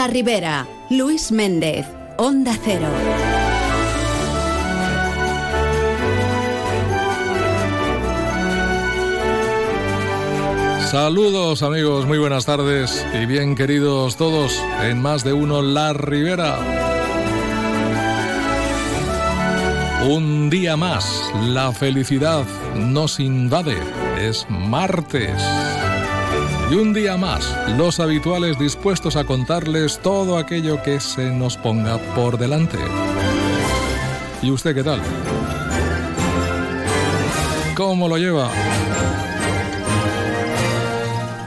la Ribera, Luis Méndez, Onda Cero. Saludos amigos, muy buenas tardes y bien queridos todos en más de uno La Ribera. Un día más, la felicidad nos invade. Es martes. Y un día más, los habituales dispuestos a contarles todo aquello que se nos ponga por delante. ¿Y usted qué tal? ¿Cómo lo lleva?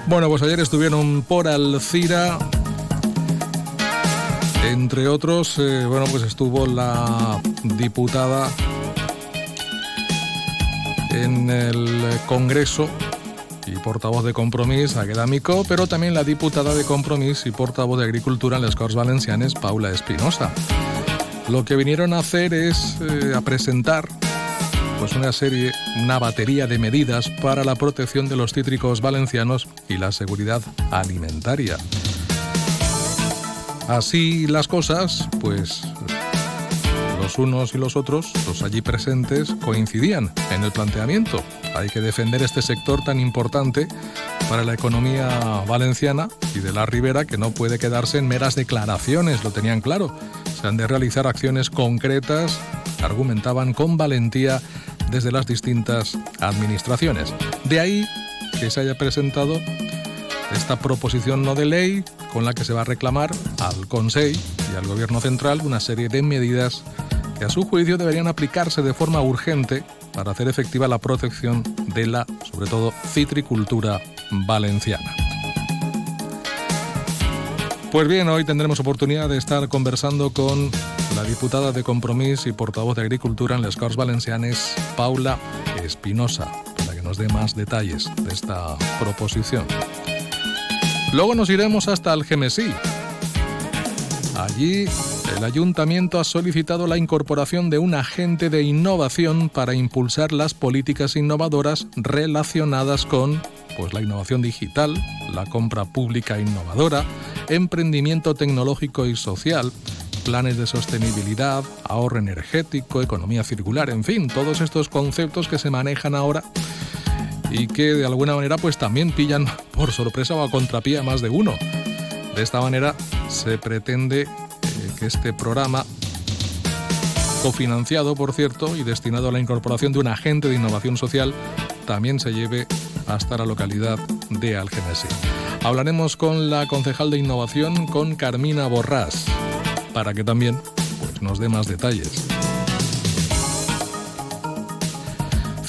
Bueno, pues ayer estuvieron por Alcira. Entre otros, eh, bueno, pues estuvo la diputada en el Congreso y portavoz de Compromís, Aguedamico, pero también la diputada de Compromís y portavoz de Agricultura en las Corts Valencianes, Paula Espinosa. Lo que vinieron a hacer es eh, a presentar pues una serie, una batería de medidas para la protección de los cítricos valencianos y la seguridad alimentaria. Así las cosas, pues los unos y los otros, los allí presentes, coincidían en el planteamiento. Hay que defender este sector tan importante para la economía valenciana y de la Ribera que no puede quedarse en meras declaraciones, lo tenían claro. Se han de realizar acciones concretas, argumentaban con valentía desde las distintas administraciones. De ahí que se haya presentado esta proposición no de ley con la que se va a reclamar al Consejo y al Gobierno Central una serie de medidas que a su juicio deberían aplicarse de forma urgente para hacer efectiva la protección de la, sobre todo, citricultura valenciana. Pues bien, hoy tendremos oportunidad de estar conversando con la diputada de Compromís y portavoz de Agricultura en las Corts Valencianes, Paula Espinosa, para que nos dé más detalles de esta proposición. Luego nos iremos hasta Algemesí. Allí el ayuntamiento ha solicitado la incorporación de un agente de innovación para impulsar las políticas innovadoras relacionadas con pues la innovación digital, la compra pública innovadora, emprendimiento tecnológico y social, planes de sostenibilidad, ahorro energético, economía circular, en fin, todos estos conceptos que se manejan ahora y que de alguna manera pues también pillan por sorpresa o a contrapié a más de uno. De esta manera se pretende eh, que este programa cofinanciado, por cierto, y destinado a la incorporación de un agente de innovación social, también se lleve hasta la localidad de Algemesí. Hablaremos con la concejal de innovación, con Carmina Borrás, para que también pues, nos dé más detalles.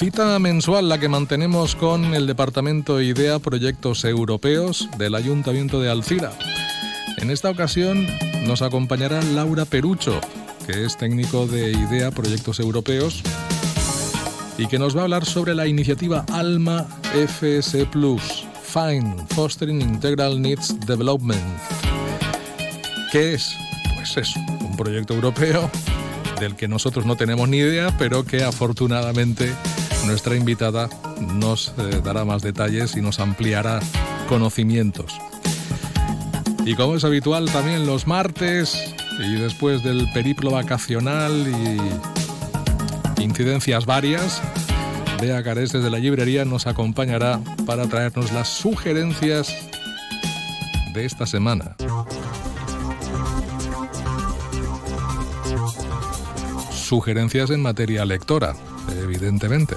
Cita mensual la que mantenemos con el Departamento IDEA Proyectos Europeos del Ayuntamiento de Alcira. En esta ocasión nos acompañará Laura Perucho, que es técnico de IDEA Proyectos Europeos y que nos va a hablar sobre la iniciativa ALMA FS Plus, Fine Fostering Integral Needs Development. ¿Qué es? Pues eso, un proyecto europeo del que nosotros no tenemos ni idea, pero que afortunadamente nuestra invitada nos eh, dará más detalles y nos ampliará conocimientos. Y como es habitual también los martes y después del periplo vacacional y incidencias varias, Bea Carés desde la librería nos acompañará para traernos las sugerencias de esta semana. Sugerencias en materia lectora, evidentemente.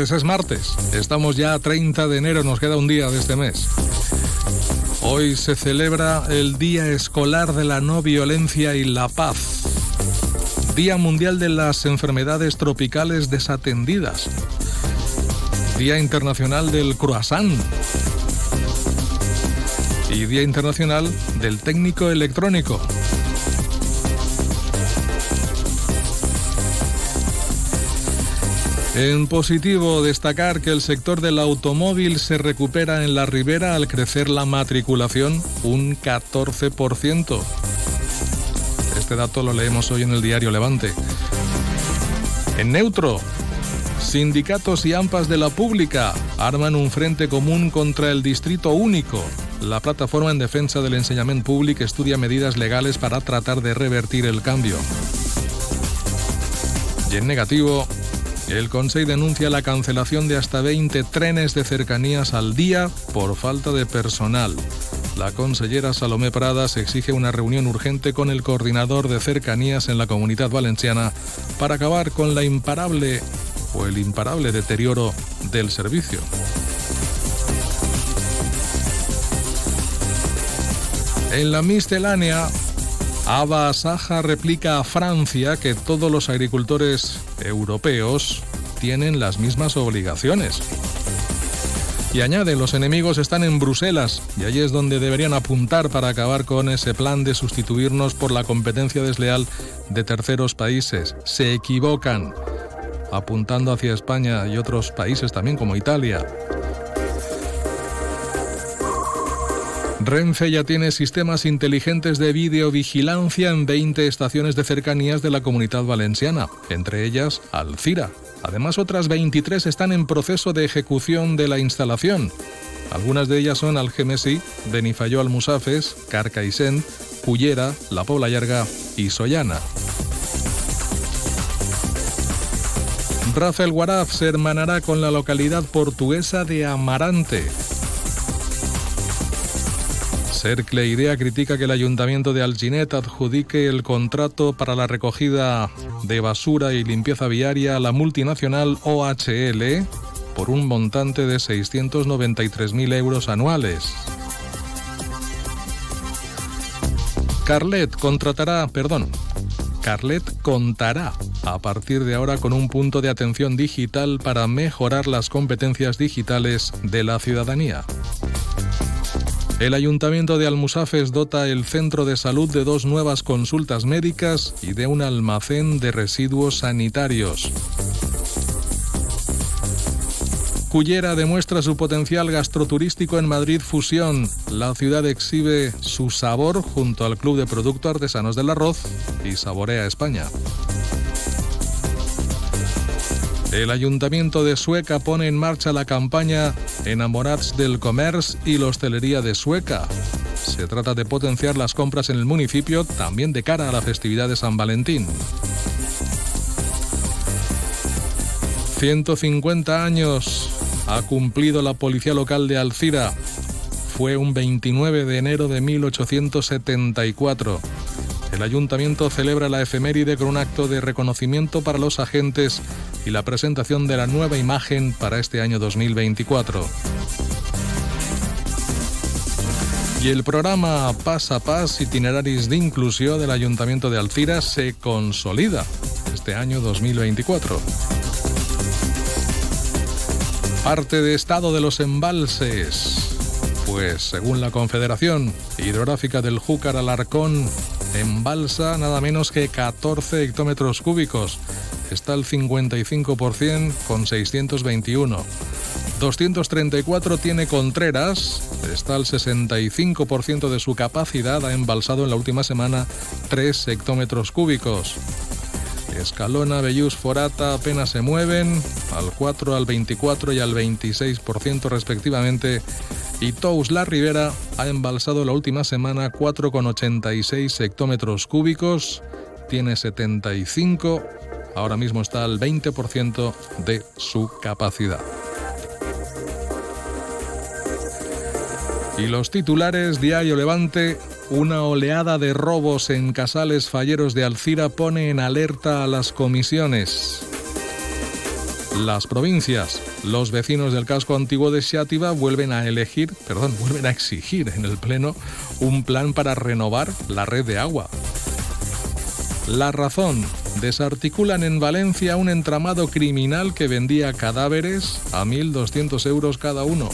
Es martes, estamos ya a 30 de enero, nos queda un día de este mes. Hoy se celebra el Día Escolar de la No Violencia y la Paz, Día Mundial de las Enfermedades Tropicales Desatendidas, Día Internacional del Croissant y Día Internacional del Técnico Electrónico. En positivo, destacar que el sector del automóvil se recupera en la ribera al crecer la matriculación un 14%. Este dato lo leemos hoy en el diario Levante. En neutro, sindicatos y AMPAs de la pública arman un frente común contra el distrito único. La plataforma en defensa del enseñamiento público estudia medidas legales para tratar de revertir el cambio. Y en negativo, el Consejo denuncia la cancelación de hasta 20 trenes de cercanías al día por falta de personal. La consellera Salomé Pradas exige una reunión urgente con el coordinador de cercanías en la comunidad valenciana para acabar con la imparable o el imparable deterioro del servicio. En la miscelánea, Aba Saja replica a Francia que todos los agricultores europeos tienen las mismas obligaciones. Y añade, los enemigos están en Bruselas y allí es donde deberían apuntar para acabar con ese plan de sustituirnos por la competencia desleal de terceros países. Se equivocan, apuntando hacia España y otros países también como Italia. Renfe ya tiene sistemas inteligentes de videovigilancia en 20 estaciones de cercanías de la comunidad valenciana, entre ellas Alcira. Además, otras 23 están en proceso de ejecución de la instalación. Algunas de ellas son Algemesí, Benifayó Almusafes, Carcaisén, Cullera, La Pobla Llarga y Sollana. Rafael Guaraf se hermanará con la localidad portuguesa de Amarante. Cercle Idea critica que el ayuntamiento de Alginet adjudique el contrato para la recogida de basura y limpieza viaria a la multinacional OHL por un montante de 693.000 euros anuales. Carlet contratará, perdón, Carlet contará a partir de ahora con un punto de atención digital para mejorar las competencias digitales de la ciudadanía. El Ayuntamiento de Almusafes dota el centro de salud de dos nuevas consultas médicas y de un almacén de residuos sanitarios. Cullera demuestra su potencial gastroturístico en Madrid Fusión. La ciudad exhibe su sabor junto al Club de Productos Artesanos del Arroz y Saborea España. El Ayuntamiento de Sueca pone en marcha la campaña Enamorats del Comerç y la Hostelería de Sueca. Se trata de potenciar las compras en el municipio también de cara a la festividad de San Valentín. 150 años ha cumplido la policía local de Alcira. Fue un 29 de enero de 1874. El ayuntamiento celebra la efeméride con un acto de reconocimiento para los agentes y la presentación de la nueva imagen para este año 2024. Y el programa Pas a Pas Itineraris de Inclusión del Ayuntamiento de Alcira se consolida este año 2024. Parte de estado de los embalses. Pues según la Confederación Hidrográfica del Júcar Alarcón, embalsa nada menos que 14 hectómetros cúbicos está al 55% con 621. 234 tiene Contreras, está al 65% de su capacidad, ha embalsado en la última semana 3 hectómetros cúbicos. Escalona, Bellús, Forata apenas se mueven, al 4, al 24 y al 26% respectivamente. Y Tous La Ribera ha embalsado la última semana 4,86 hectómetros cúbicos, tiene 75 ahora mismo está al 20% de su capacidad. Y los titulares Diario Levante, una oleada de robos en casales falleros de Alcira pone en alerta a las comisiones. Las provincias, los vecinos del casco antiguo de Xátiva vuelven a elegir, perdón, vuelven a exigir en el Pleno un plan para renovar la red de agua. La razón, desarticulan en Valencia un entramado criminal que vendía cadáveres a 1.200 euros cada uno.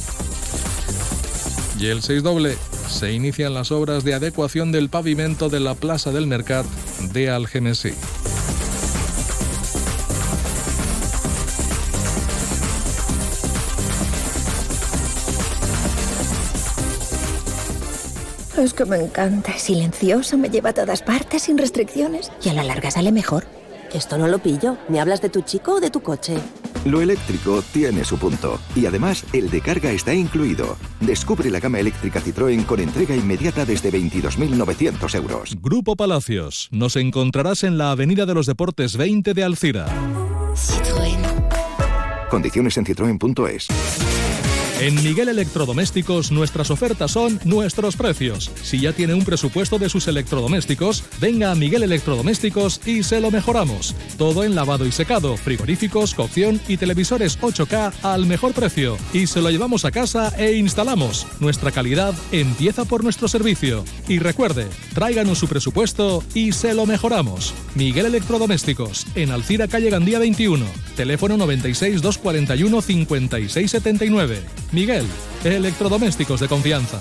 Y el 6 doble, se inician las obras de adecuación del pavimento de la Plaza del Mercat de Algemesí. Es que me encanta. Es silencioso, me lleva a todas partes sin restricciones y a la larga sale mejor. Esto no lo pillo. ¿Me hablas de tu chico o de tu coche? Lo eléctrico tiene su punto. Y además, el de carga está incluido. Descubre la gama eléctrica Citroën con entrega inmediata desde 22.900 euros. Grupo Palacios. Nos encontrarás en la Avenida de los Deportes 20 de Alcira. Citroën. Condiciones en citroen.es. En Miguel Electrodomésticos nuestras ofertas son nuestros precios. Si ya tiene un presupuesto de sus electrodomésticos, venga a Miguel Electrodomésticos y se lo mejoramos. Todo en lavado y secado, frigoríficos, cocción y televisores 8K al mejor precio. Y se lo llevamos a casa e instalamos. Nuestra calidad empieza por nuestro servicio. Y recuerde, tráiganos su presupuesto y se lo mejoramos. Miguel Electrodomésticos, en Alcira Calle Gandía 21, teléfono 96 241 5679. Miguel, electrodomésticos de confianza.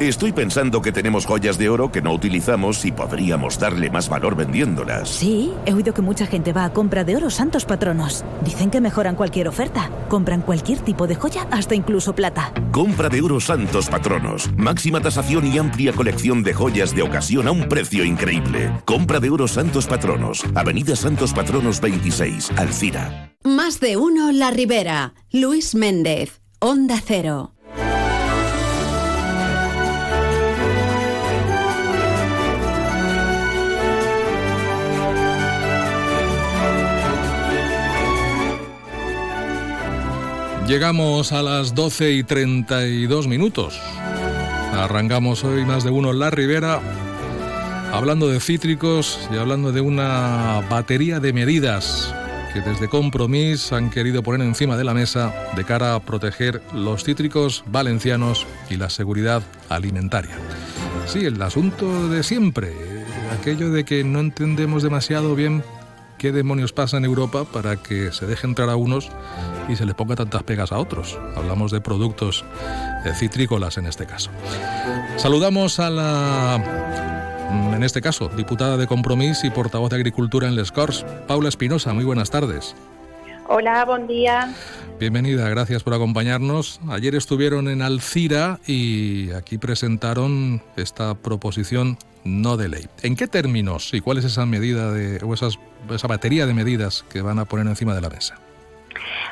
Estoy pensando que tenemos joyas de oro que no utilizamos y podríamos darle más valor vendiéndolas. Sí, he oído que mucha gente va a compra de oro santos patronos. Dicen que mejoran cualquier oferta. Compran cualquier tipo de joya, hasta incluso plata. Compra de oro santos patronos. Máxima tasación y amplia colección de joyas de ocasión a un precio increíble. Compra de oro santos patronos. Avenida Santos Patronos 26, Alcira. Más de uno La Ribera. Luis Méndez. Onda Cero. Llegamos a las 12 y 32 minutos. Arrancamos hoy más de uno en la Ribera, hablando de cítricos y hablando de una batería de medidas que desde Compromís han querido poner encima de la mesa de cara a proteger los cítricos valencianos y la seguridad alimentaria. Sí, el asunto de siempre, aquello de que no entendemos demasiado bien qué demonios pasa en Europa para que se deje entrar a unos y se les ponga tantas pegas a otros. Hablamos de productos citrícolas en este caso. Saludamos a la, en este caso, diputada de Compromís y portavoz de Agricultura en Les Corts, Paula Espinosa. Muy buenas tardes. Hola, buen día. Bienvenida, gracias por acompañarnos. Ayer estuvieron en Alcira y aquí presentaron esta proposición no de ley. ¿En qué términos y cuál es esa medida de, o esas, esa batería de medidas que van a poner encima de la mesa?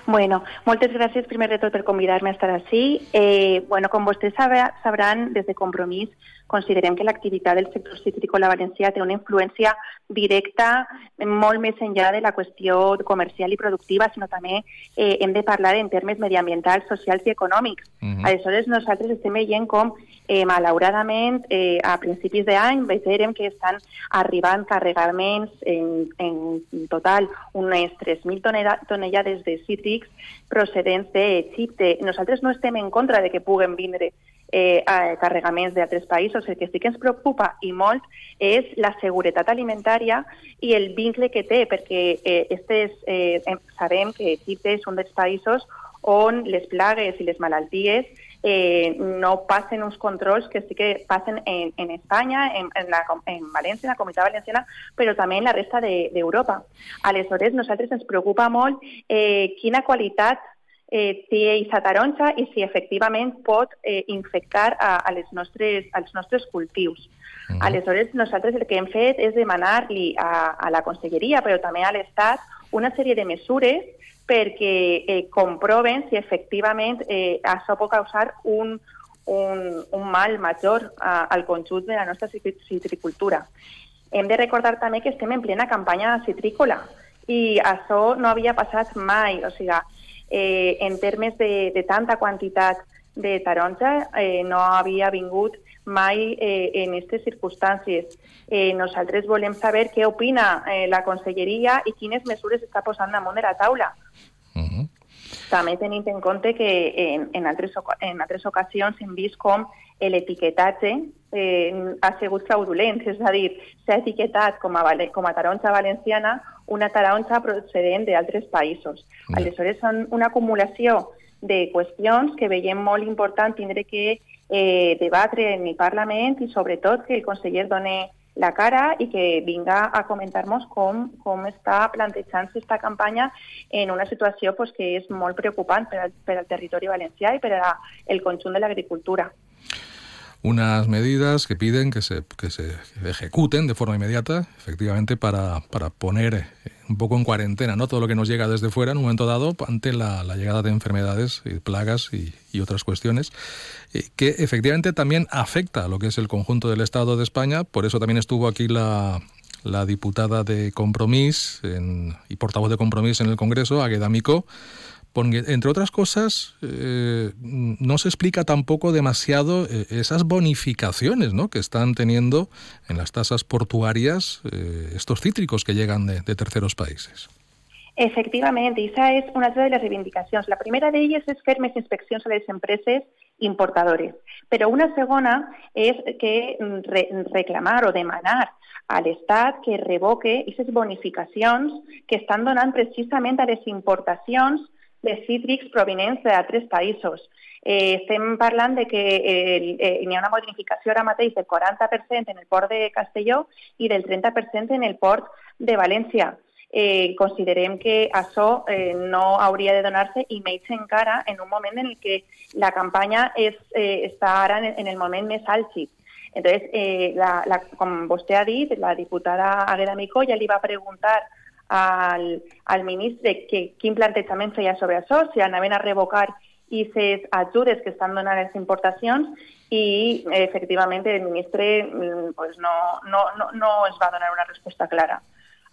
Bueno, moltes gràcies primer de tot per convidar-me a estar així. Eh, bueno, com vostès sabran, des de Compromís considerem que l'activitat del sector citrícola valencià té una influència directa molt més enllà de la qüestió comercial i productiva, sinó també eh, hem de parlar en termes mediambientals, socials i econòmics. Uh -huh. Aleshores, nosaltres estem veient com, eh, malauradament, eh, a principis d'any veiem que estan arribant carregaments en, en total unes 3.000 tonellades de cítrics procedents d'Egipte. Nosaltres no estem en contra de que puguen vindre eh, carregaments d'altres països. El que sí que ens preocupa i molt és la seguretat alimentària i el vincle que té, perquè eh, estes, eh, sabem que Egipte és un dels països on les plagues i les malalties eh, no passen uns controls que sí que passen en, en Espanya, en, en, la, en València, en la Comunitat Valenciana, però també en la resta d'Europa. De, Aleshores, nosaltres ens preocupa molt eh, quina qualitat eh, té aquesta taronja i si efectivament pot eh, infectar a, a les nostres, als nostres cultius. Uh -huh. Aleshores, nosaltres el que hem fet és demanar-li a, a la Conselleria, però també a l'Estat, una sèrie de mesures perquè eh, comproven si efectivament eh, això pot causar un, un, un mal major a, al conjunt de la nostra citricultura. Hem de recordar també que estem en plena campanya citrícola i això no havia passat mai. O sigui, eh, en termes de, de tanta quantitat de taronja eh, no havia vingut mai eh, en aquestes circumstàncies. Eh, nosaltres volem saber què opina eh, la Conselleria i quines mesures està posant damunt de la taula. Uh -huh. També tenint en compte que en, en, altres, en altres ocasions hem vist com l'etiquetatge eh, ha sigut fraudulent, és a dir, s'ha etiquetat com a, com a taronja valenciana una taronja procedent d'altres països. Mm. Aleshores, són una acumulació de qüestions que veiem molt important tindre que eh, debatre en el Parlament i sobretot que el conseller doni la cara i que vinga a comentar-nos com, com està plantejant-se aquesta campanya en una situació pues, que és molt preocupant per al, per al territori valencià i per al conjunt de l'agricultura. Unas medidas que piden que se, que se ejecuten de forma inmediata, efectivamente, para, para poner eh, un poco en cuarentena ¿no? todo lo que nos llega desde fuera en un momento dado ante la, llegada de enfermedades y plagas y, otras cuestiones, eh, que efectivamente también afecta a lo que es el conjunto del Estado de España. Por eso también estuvo aquí la, la diputada de Compromís y portavoz de Compromís en el Congreso, Agueda Mico, entre otras cosas, eh, no se explica tampoco demasiado eh, esas bonificaciones ¿no? que están teniendo en las tasas portuarias eh, estos cítricos que llegan de, terceros países. Efectivamente, esa es una de las reivindicaciones. La primera de ellas es fer inspecciones a las empresas importadores, pero una segunda es que mm, reclamar o demandar al Estado que revoque esas bonificaciones que están donando precisamente a las importaciones de cítrics provinents d'altres països. Eh, estem parlant de que eh, eh, hi ha una modificació ara mateix del 40% en el port de Castelló i del 30% en el port de València. Eh, considerem que això eh, no hauria de donar-se i menys encara en un moment en el que la campanya és, eh, està ara en, en el moment més àlgid. Entonces, eh, la, la, com vostè ha dit, la diputada Agueda Micó ja li va preguntar al, al ministre que, quin plantejament feia sobre això, si anaven a revocar aquestes ajudes que estan donant les importacions i efectivament el ministre mm, pues no, no, no, no es va donar una resposta clara.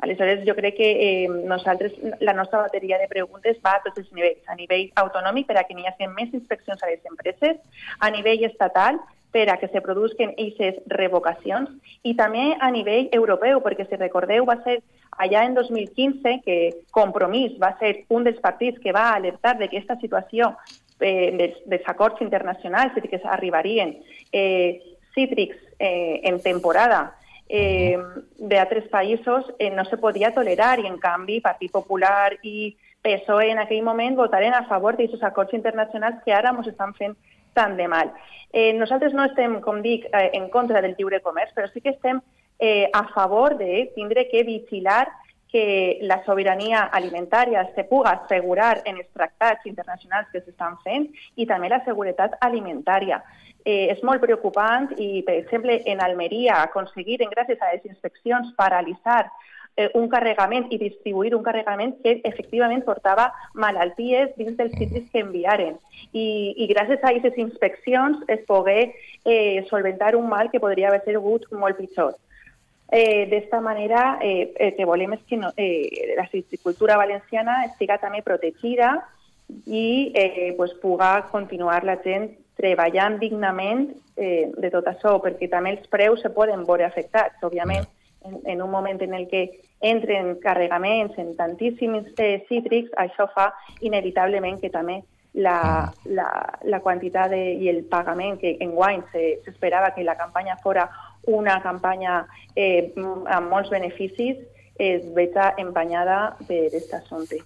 Aleshores, jo crec que eh, nosaltres, la nostra bateria de preguntes va a tots els nivells, a nivell autonòmic per a que n'hi hagi més inspeccions a les empreses, a nivell estatal per a que se produsquen aquestes revocacions i també a nivell europeu, perquè si recordeu va ser allà en 2015 que Compromís va ser un dels partits que va alertar de que aquesta situació eh, dels, dels acords internacionals que arribarien eh, cítrics eh, en temporada eh, d'altres països eh, no se podia tolerar i en canvi Partit Popular i PSOE en aquell moment votaren a favor d'aquests acords internacionals que ara ens estan fent tant de mal. Eh, nosaltres no estem, com dic, eh, en contra del lliure comerç, però sí que estem eh, a favor de tindre que vigilar que la sobirania alimentària se puga assegurar en els tractats internacionals que s'estan fent i també la seguretat alimentària. Eh, és molt preocupant i, per exemple, en Almeria aconseguir, gràcies a les inspeccions, paralitzar eh, un carregament i distribuir un carregament que efectivament portava malalties dins dels cítrics que enviaren. I, i gràcies a aquestes inspeccions es pogué eh, solventar un mal que podria haver sigut molt pitjor. Eh, D'esta manera, eh, el que volem és que no, eh, la citricultura valenciana estiga també protegida i eh, pues, puga continuar la gent treballant dignament eh, de tot això, perquè també els preus se poden veure afectats, òbviament. Mm en, en un moment en el que entren carregaments en tantíssims eh, cítrics, això fa inevitablement que també la, la, la quantitat de, i el pagament que en guany s'esperava que la campanya fora una campanya eh, amb molts beneficis es veja empanyada per aquest assumpte.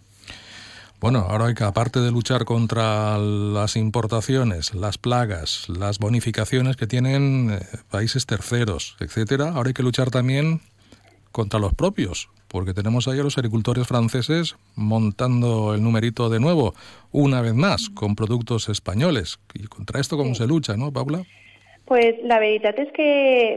Bueno, ahora hay que, aparte de luchar contra las importaciones, las plagas, las bonificaciones que tienen eh, países terceros, etcétera, ahora hay que luchar también contra los propios, porque tenemos ahí a los agricultores franceses montando el numerito de nuevo, una vez más, con productos españoles. Y contra esto, ¿cómo se lucha, no, Paula? Pues la veritat és que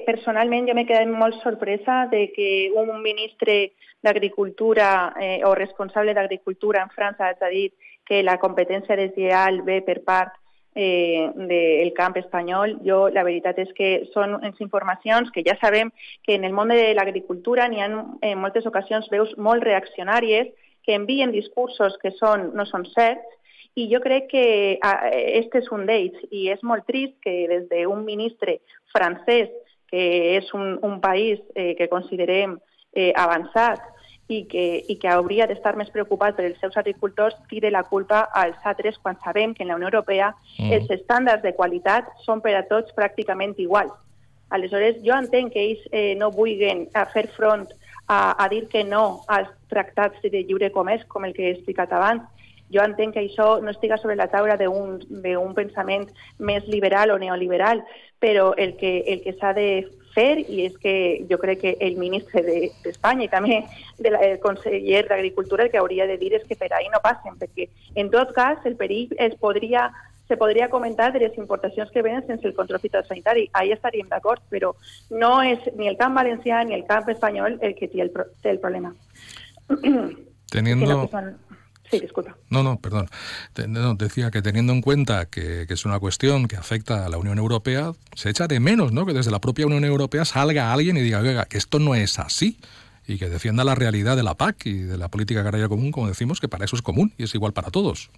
personalment jo m'he quedat molt sorpresa de que un ministre d'Agricultura eh, o responsable d'Agricultura en França ha dit que la competència deslleial ve per part eh, del camp espanyol. Jo, la veritat és que són unes informacions que ja sabem que en el món de l'agricultura n'hi ha en moltes ocasions veus molt reaccionàries que envien discursos que són, no són certs i jo crec que este és un d'ells i és molt trist que des d'un ministre francès, que és un, un país eh, que considerem eh, avançat i que, i que hauria d'estar més preocupat per els seus agricultors, tire la culpa als altres quan sabem que en la Unió Europea mm. els estàndards de qualitat són per a tots pràcticament iguals. Aleshores, jo entenc que ells eh, no vulguin fer front a, a dir que no als tractats de lliure comerç, com el que he explicat abans, jo entenc que això no estiga sobre la taula d'un pensament més liberal o neoliberal, però el que, el que s'ha de fer, i és que jo crec que el ministre d'Espanya de, i també de la, el conseller d'Agricultura el que hauria de dir és que per ahí no passen, perquè en tot cas el perill es podria se podria comentar de les importacions que venen sense el control fitosanitari. Ahí estaríem d'acord, però no és ni el camp valencià ni el camp espanyol el que té el, té el problema. Teniendo... Sí, disculpa. No, no, perdón. No, decía que teniendo en cuenta que, que, es una cuestión que afecta a la Unión Europea, se echa de menos ¿no? que desde la propia Unión Europea salga alguien y diga, oiga, que esto no es así y que defienda la realidad de la PAC y de la política agraria común, como decimos, que para eso es común y es igual para todos.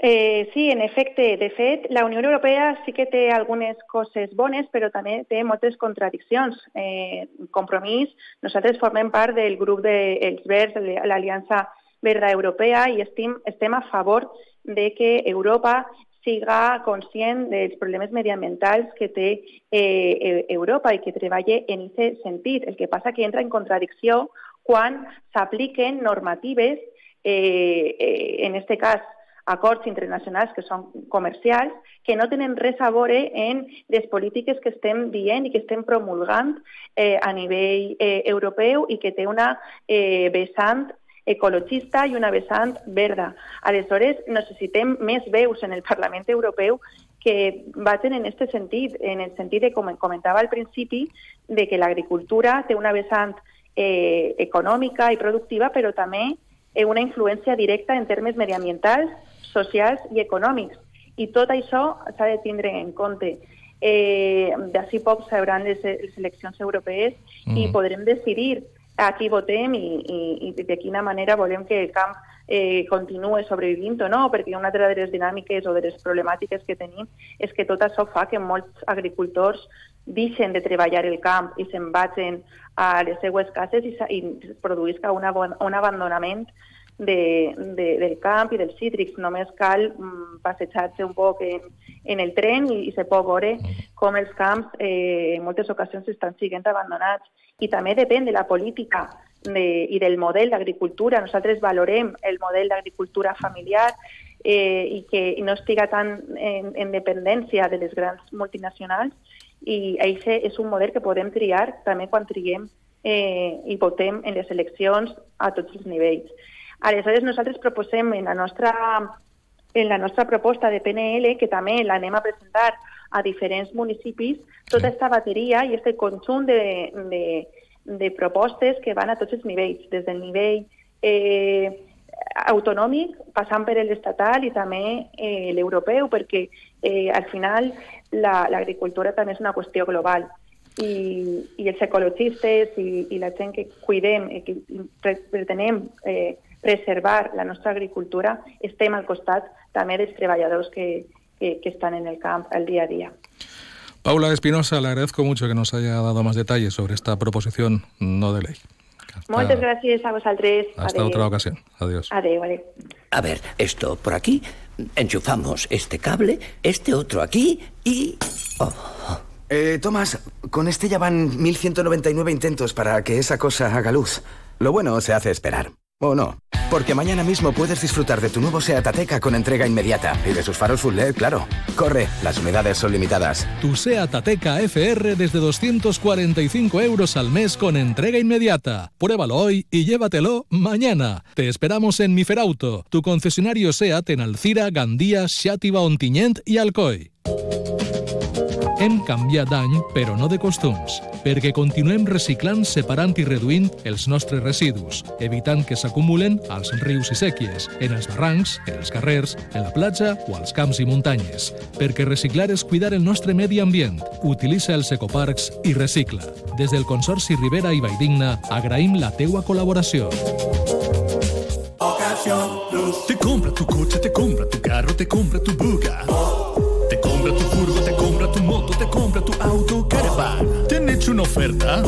Eh, sí, en efecte. De fet, la Unió Europea sí que té algunes coses bones, però també té moltes contradiccions. Eh, compromís, nosaltres formem part del grup dels de, Verds, l'Aliança Verda Europea, i estem, estem a favor de que Europa siga conscient dels problemes mediambientals que té eh, Europa i que treballe en aquest sentit. El que passa que entra en contradicció quan s'apliquen normatives, eh, eh, en aquest cas acords internacionals que són comercials, que no tenen res a veure en les polítiques que estem dient i que estem promulgant eh, a nivell eh, europeu i que té una eh, vessant ecologista i una vessant verda. Aleshores, necessitem més veus en el Parlament Europeu que vagin en aquest sentit, en el sentit de, com comentava al principi, de que l'agricultura té una vessant eh, econòmica i productiva, però també eh, una influència directa en termes mediambientals, socials i econòmics. I tot això s'ha de tindre en compte. Eh, D'ací poc s'hauran les, les eleccions europees mm. i podrem decidir a qui votem i, i, i de quina manera volem que el camp eh, continue sobrevivint o no, perquè una altra de les dinàmiques o de les problemàtiques que tenim és que tot això fa que molts agricultors deixen de treballar el camp i se'n vagin a les seues cases i, i produïsca una, un abandonament de, de, del camp i dels cítrics. Només cal mm, passejar-se un poc en, en el tren i, i se pot veure com els camps eh, en moltes ocasions estan siguent abandonats. I també depèn de la política de, i del model d'agricultura. Nosaltres valorem el model d'agricultura familiar eh, i que no estiga tan en, en dependència de les grans multinacionals i això és un model que podem triar també quan triguem eh, i votem en les eleccions a tots els nivells. Aleshores, nosaltres proposem en la nostra, en la nostra proposta de PNL, que també l'anem a presentar a diferents municipis, tota aquesta bateria i aquest conjunt de, de, de propostes que van a tots els nivells, des del nivell eh, autonòmic, passant per l'estatal i també eh, l'europeu, perquè eh, al final l'agricultura la, també és una qüestió global. I, i els ecologistes i, i la gent que cuidem i que pretenem eh, preservar la nostra agricultura, estem al costat també dels treballadors que, que, que están en el camp el día a día. Paula Espinosa, le agradezco mucho que nos haya dado más detalles sobre esta proposición no de ley. Hasta, Muchas gracias a vosotros. Hasta adeu. otra ocasión. Adiós. Adeu, adeu. A ver, esto por aquí, enchufamos este cable, este otro aquí y... Oh. Eh, Tomás, con este ya van 1199 intentos para que esa cosa haga luz. Lo bueno se hace esperar. ¿O no? Porque mañana mismo puedes disfrutar de tu nuevo SEAT Ateca con entrega inmediata y de sus faros full LED, claro. Corre, las unidades son limitadas. Tu SEAT Ateca FR desde 245 euros al mes con entrega inmediata. Pruébalo hoy y llévatelo mañana. Te esperamos en Miferauto, tu concesionario SEAT en Alcira, Gandía, Xàtiva, Ontinyent i Alcoi. Hem canviat d'any, però no de costums, perquè continuem reciclant, separant i reduint els nostres residus, evitant que s'acumulen als rius i sèquies, en els barrancs, en els carrers, en la platja o als camps i muntanyes. Perquè reciclar és cuidar el nostre medi ambient. Utilitza els ecoparcs i recicla. Des del Consorci Rivera i Valldigna agraïm la teua col·laboració. Te compra tu cotxe, te compra tu carro, te compra tu buga. Te compra tu furgo, te compra tu moto, te compra tu auto, caravan. ¿Te han hecho una oferta?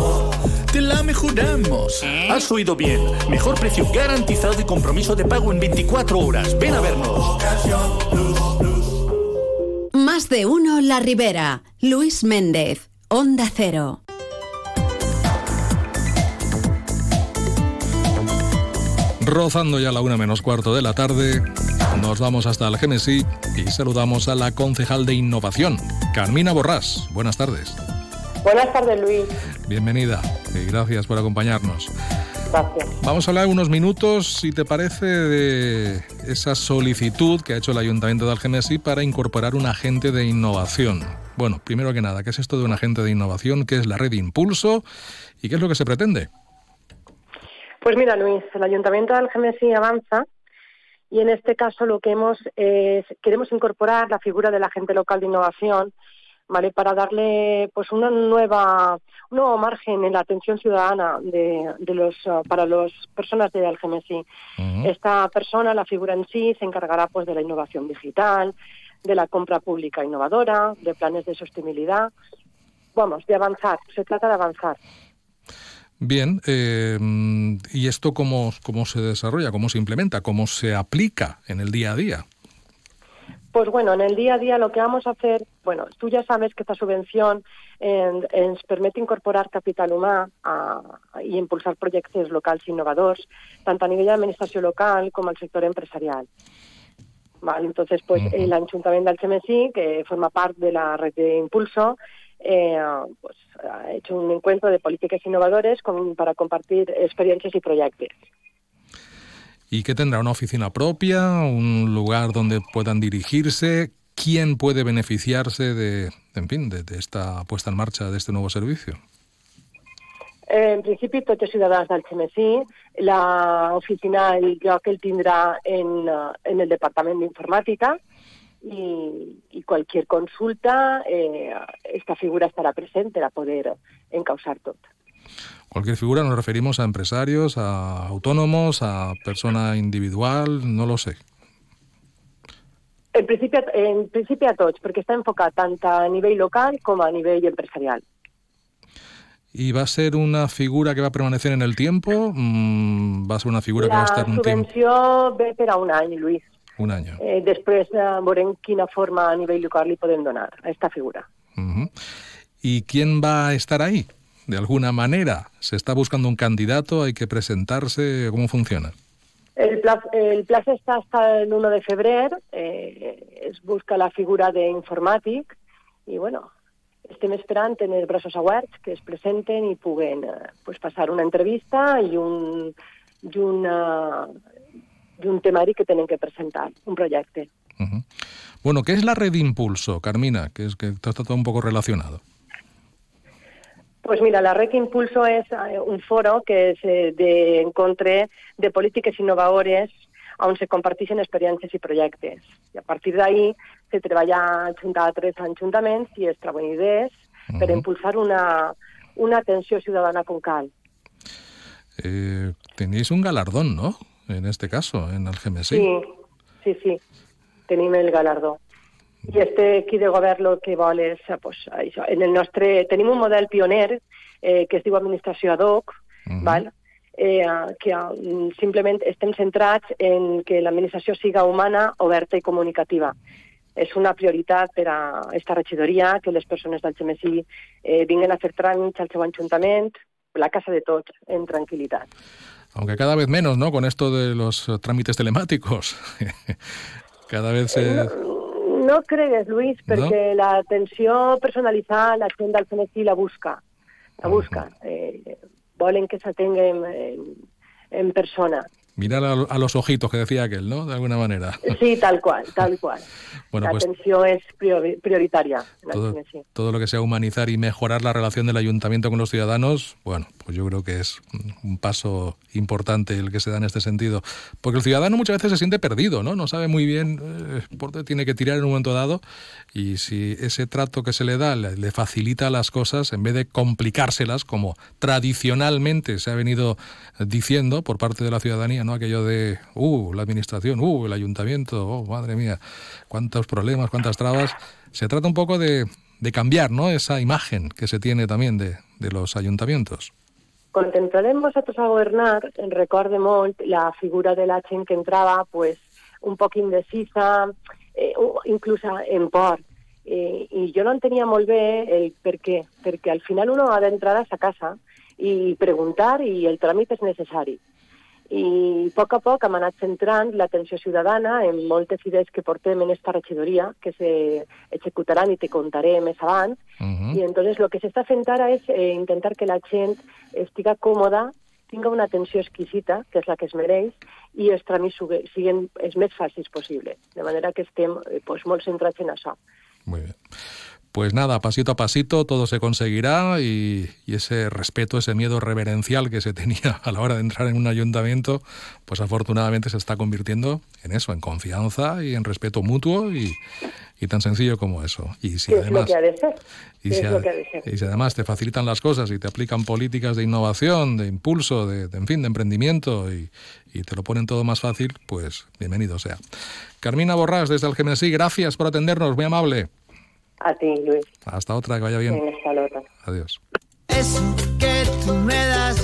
Te la mejoramos. Has oído bien. Mejor precio garantizado y compromiso de pago en 24 horas. Ven a vernos. Más de uno La Ribera. Luis Méndez. Onda Cero. Rozando ya la una menos cuarto de la tarde, nos vamos hasta el Génesis y saludamos a la concejal de Innovación, Carmina Borrás. Buenas tardes. Buenas tardes, Luis. Bienvenida y gracias por acompañarnos. Gracias. Vamos a hablar unos minutos, si te parece, de esa solicitud que ha hecho el Ayuntamiento de Algemesí para incorporar un agente de innovación. Bueno, primero que nada, ¿qué es esto de un agente de innovación? ¿Qué es la red Impulso? ¿Y qué es lo que se pretende? Pues mira, Luis, el Ayuntamiento de Algemesí avanza y en este caso lo que hemos es, queremos incorporar la figura del agente local de innovación ¿vale? Para darle pues una nueva, un nuevo margen en la atención ciudadana de, de los, uh, para las personas de Algemesí. Esta persona, la figura en sí, se encargará pues de la innovación digital, de la compra pública innovadora, de planes de sostenibilidad. Vamos, de avanzar, se trata de avanzar. Bien, eh, ¿y esto cómo, cómo se desarrolla, cómo se implementa, cómo se aplica en el día a día? Pues bueno, en el día a día lo que vamos a hacer, bueno, tú ya sabes que esta subvención ens permite incorporar capital humà a, i impulsar projectes locals innovadors, tant a nivell d'administració local com al sector empresarial. Vale, entonces, pues Ayuntamiento del CMSI, que forma parte de la red de Impulso, eh, pues, ha hecho un encuentro de políticas innovadores con, para compartir experiencias y proyectos. ¿Y qué tendrá? ¿Una oficina propia? ¿Un lugar donde puedan dirigirse? ¿Quién puede beneficiarse de, en fin, de, de esta puesta en marcha de este nuevo servicio? En principi, tots els ciutadans del CMSI, la oficina, el lloc el tindrà en, en el Departament d'Informàtica i, i qualsevol consulta, eh, esta figura estarà present per a poder encausar tot. Cualquier figura nos referimos a empresarios, a autónomos, a persona individual, no lo sé. En principi, en principi a tots, perquè està enfocat tant a nivell local com a nivell empresarial. ¿Y va a ser una figura que va a permanecer en el tiempo? Mm, ¿Va a ser una figura que va a estar un tiempo? La subvenció ve per a un any, Lluís. Un año. Eh, després eh, veurem quina forma a nivell local li podem donar a esta figura. Uh -huh. ¿Y quién va a estar ahí? De alguna manera, ¿se está buscando un candidato? ¿Hay que presentarse? ¿Cómo funciona? El plazo, el plazo està hasta el 1 de febrer, eh, es busca la figura d'informàtic i, bueno, estem esperant en els braços oberts que es presenten i puguen eh, pues, passar una entrevista i un, i una, y un temari que tienen que presentar, un proyecto. Uh -huh. Bueno, ¿qué es la red Impulso, Carmina? Que es que está todo un poco relacionado. Pues mira, la red Impulso es un foro que es eh, de encontre de políticas innovadores on se comparteixen experiències i projectes. I a partir d'ahí se treballa junta a tres ajuntaments i es treballen idees uh -huh. per impulsar una, una atenció ciutadana con cal. Eh, tenéis un galardón, ¿no? En este caso, en el GMSI. Sí, sí, sí. Tenim el galardó. I este equip de govern el que vol és, pues, això, en el nostre... Tenim un model pioner eh, que es diu administració ad hoc, uh -huh. val? eh, que um, simplement estem centrats en que l'administració siga humana, oberta i comunicativa. És una prioritat per a esta regidoria que les persones del GMSI eh, vinguen a fer tràmits al seu ajuntament, la casa de tots, en tranquil·litat. Aunque cada vez menos, ¿no? Con esto de los trámites telemáticos. cada vez se... No, no cregues, Luis, perquè ¿No? l'atenció personalitzada la gent del CNC la busca. La busca. Uh -huh. eh, volen que s'atenguen en, en persona. Mirar a, a, los ojitos, que decía aquel, ¿no? De alguna manera. Sí, tal cual, tal cual. bueno, la pues, atención es priori prioritaria. Todo, todo, lo que sea humanizar y mejorar la relación del ayuntamiento con los ciudadanos, bueno, pues yo creo que es un paso importante el que se da en este sentido. Porque el ciudadano muchas veces se siente perdido, ¿no? No sabe muy bien eh, por dónde tiene que tirar en un momento dado y si ese trato que se le da le, le facilita las cosas, en vez de complicárselas, como tradicionalmente se ha venido diciendo por parte de la ciudadanía, ¿no? Aquello de, uh, la administración, uh, el ayuntamiento, oh, madre mía, cuántos problemas, cuántas trabas. Se trata un poco de, de cambiar, ¿no? Esa imagen que se tiene también de, de los ayuntamientos. Entrarem vosaltres a governar, recorde molt la figura de la gent que entrava pues, un poc indecisa, eh, inclús en por. Eh, I jo no entenia molt bé el per què, perquè al final uno ha d'entrar a sa casa i preguntar i el tràmit és necessari. I a poc a poc hem anat centrant l'atenció ciutadana en moltes idees que portem en esta regidoria, que se executaran i te contaré més avant. Uh -huh. I entonces lo que s'està fent ara és eh, intentar que la gent estiga còmoda tinga una atenció exquisita, que és la que es mereix, i els tràmits siguin els més fàcils possible, de manera que estem eh, pues, molt centrats en això. Muy bien. Pues nada, pasito a pasito todo se conseguirá y, ese respeto, ese miedo reverencial que se tenía a la hora de entrar en un ayuntamiento, pues afortunadamente se está convirtiendo en eso, en confianza y en respeto mutuo y, tan sencillo como eso. Y si además, Y, si, además te facilitan las cosas y te aplican políticas de innovación, de impulso, de, en fin, de emprendimiento y, te lo ponen todo más fácil, pues bienvenido sea. Carmina Borrás, desde el GMSI, gracias por atendernos, muy amable. A ti, Luis. Hasta otra, que vaya bien. hasta Adiós. Eso que tú me das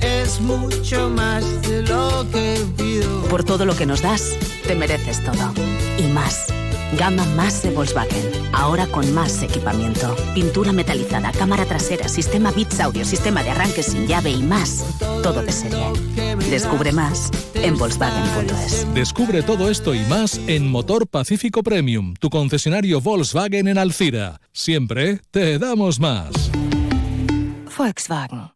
es mucho más de lo que pido. Por todo lo que nos das, te mereces todo. Y más. Gama más de Volkswagen. Ahora con más equipamiento. Pintura metalizada, cámara trasera, sistema Bits Audio, sistema de arranque sin llave y más. Todo de serie. Descubre más en Volkswagen.es. Descubre todo esto y más en Motor Pacífico Premium, tu concesionario Volkswagen en Alcira. Siempre te damos más. Volkswagen.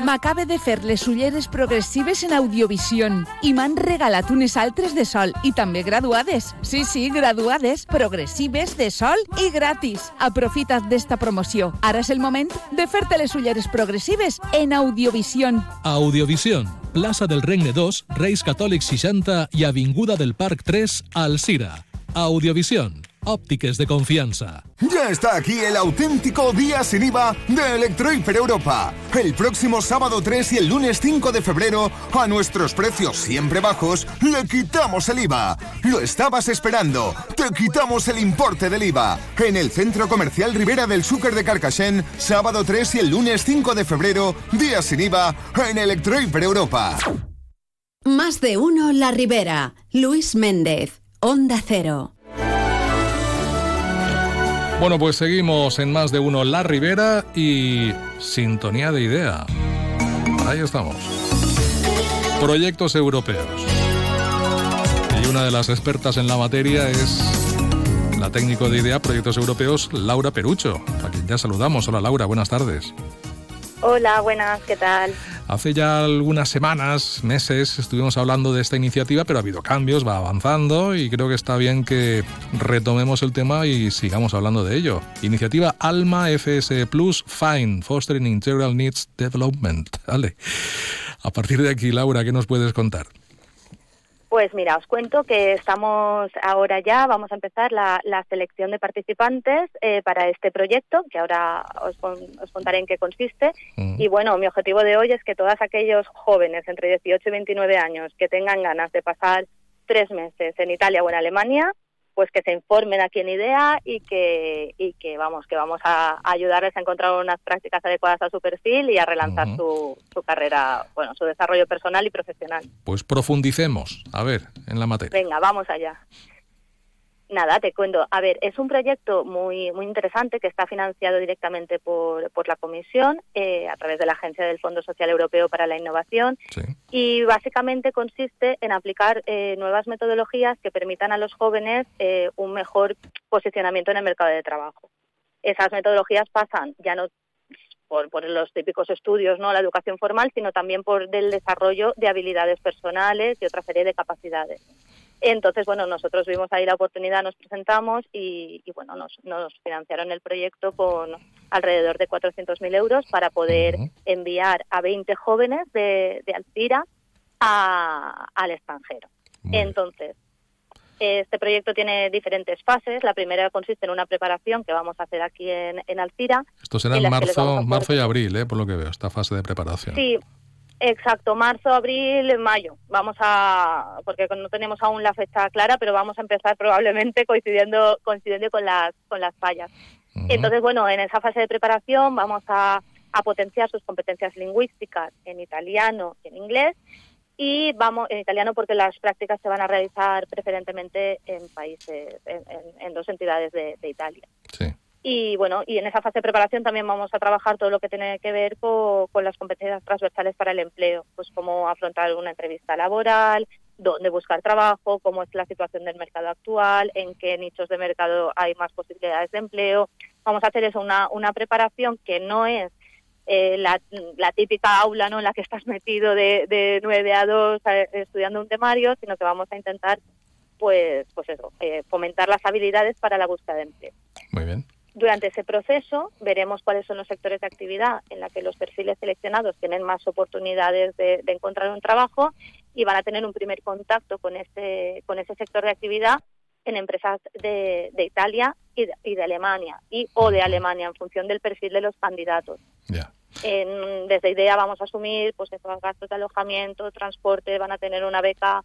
M'acabe de fer les ulleres progressives en Audiovision i m'han regalat unes altres de sol i també graduades. Sí, sí, graduades, progressives, de sol i gratis. Aprofita't d'esta promoció. Ara és el moment de fer-te les ulleres progressives en Audiovision. Audiovision, plaça del Regne 2, Reis Catòlics 60 i Avinguda del Parc 3, Alcira. Audiovision ópticas de confianza. Ya está aquí el auténtico día sin IVA de Electroiper Europa. El próximo sábado 3 y el lunes 5 de febrero, a nuestros precios siempre bajos, le quitamos el IVA. Lo estabas esperando. Te quitamos el importe del IVA. En el Centro Comercial Rivera del Súcar de Carcassén, sábado 3 y el lunes 5 de febrero, día sin IVA en Electroiper Europa. Más de uno La Ribera. Luis Méndez. Onda Cero. Bueno, pues seguimos en más de uno La Ribera y Sintonía de Idea. Ahí estamos. Proyectos europeos. Y una de las expertas en la materia es la técnico de idea Proyectos Europeos, Laura Perucho, a quien ya saludamos. Hola Laura, buenas tardes. Hola, buenas, ¿qué tal? Hace ya algunas semanas, meses, estuvimos hablando de esta iniciativa, pero ha habido cambios, va avanzando y creo que está bien que retomemos el tema y sigamos hablando de ello. Iniciativa ALMA FS Plus FINE, Fostering Integral Needs Development. Vale. A partir de aquí, Laura, ¿qué nos puedes contar? Pues mira, os cuento que estamos ahora ya, vamos a empezar la, selección de participantes eh, para este proyecto, que ahora os, contaré en qué consiste. Mm. Y bueno, mi objetivo de hoy es que todos aquellos jóvenes entre 18 y 29 años que tengan ganas de pasar tres meses en Italia o en Alemania, pues que se informen aquí en IDEA y que, y que vamos, que vamos a ayudarles a encontrar unas prácticas adecuadas a su perfil y a relanzar su, su carrera, bueno, su desarrollo personal y profesional. Pues profundicemos, a ver, en la materia. Venga, vamos allá. Nada, te cuento. A ver, es un proyecto muy muy interesante que está financiado directamente por, por la Comisión eh, a través de la Agencia del Fondo Social Europeo para la Innovación y básicamente consiste en aplicar eh, nuevas metodologías que permitan a los jóvenes eh, un mejor posicionamiento en el mercado de trabajo. Esas metodologías pasan ya no por, por, los típicos estudios, no la educación formal, sino también por el desarrollo de habilidades personales y otra serie de capacidades. Entonces, bueno, nosotros vimos ahí la oportunidad, nos presentamos y, bueno, nos, financiaron el proyecto con alrededor de 400.000 euros para poder enviar a 20 jóvenes de, de Alcira al extranjero. Entonces, este proyecto tiene diferentes fases. La primera consiste en una preparación que vamos a hacer aquí en, en Alcira. Esto será en marzo, marzo y abril, ¿eh? por lo que veo, esta fase de preparación. Sí, Exacto, marzo, abril, mayo. Vamos a, porque no tenemos aún la fecha clara, pero vamos a empezar probablemente coincidiendo, coincidiendo con las, con las fallas. Entonces, bueno, en esa fase de preparación vamos a, a, potenciar sus competencias lingüísticas en italiano y en inglés. Y vamos en italiano porque las prácticas se van a realizar preferentemente en países, en, en, dos entidades de, de Italia. Sí. Y bueno, y en esa fase de preparación también vamos a trabajar todo lo que tiene que ver con, las competencias transversales para el empleo, pues cómo afrontar una entrevista laboral, dónde buscar trabajo, cómo es la situación del mercado actual, en qué nichos de mercado hay más posibilidades de empleo. Vamos a hacer eso, una, una preparación que no es eh, la, típica aula ¿no? en la que estás metido de, de 9 a 2 estudiando un temario, sino que vamos a intentar pues, pues eso, eh, fomentar las habilidades para la búsqueda de empleo. Muy bien. Durante ese proceso veremos cuáles son los sectores de actividad en la que los perfiles seleccionados tienen más oportunidades de, encontrar un trabajo y van a tener un primer contacto con ese, con ese sector de actividad en empresas de, Italia y de, Alemania y o de Alemania en función del perfil de los candidatos. desde IDEA vamos a asumir pues esos gastos de alojamiento, transporte, van a tener una beca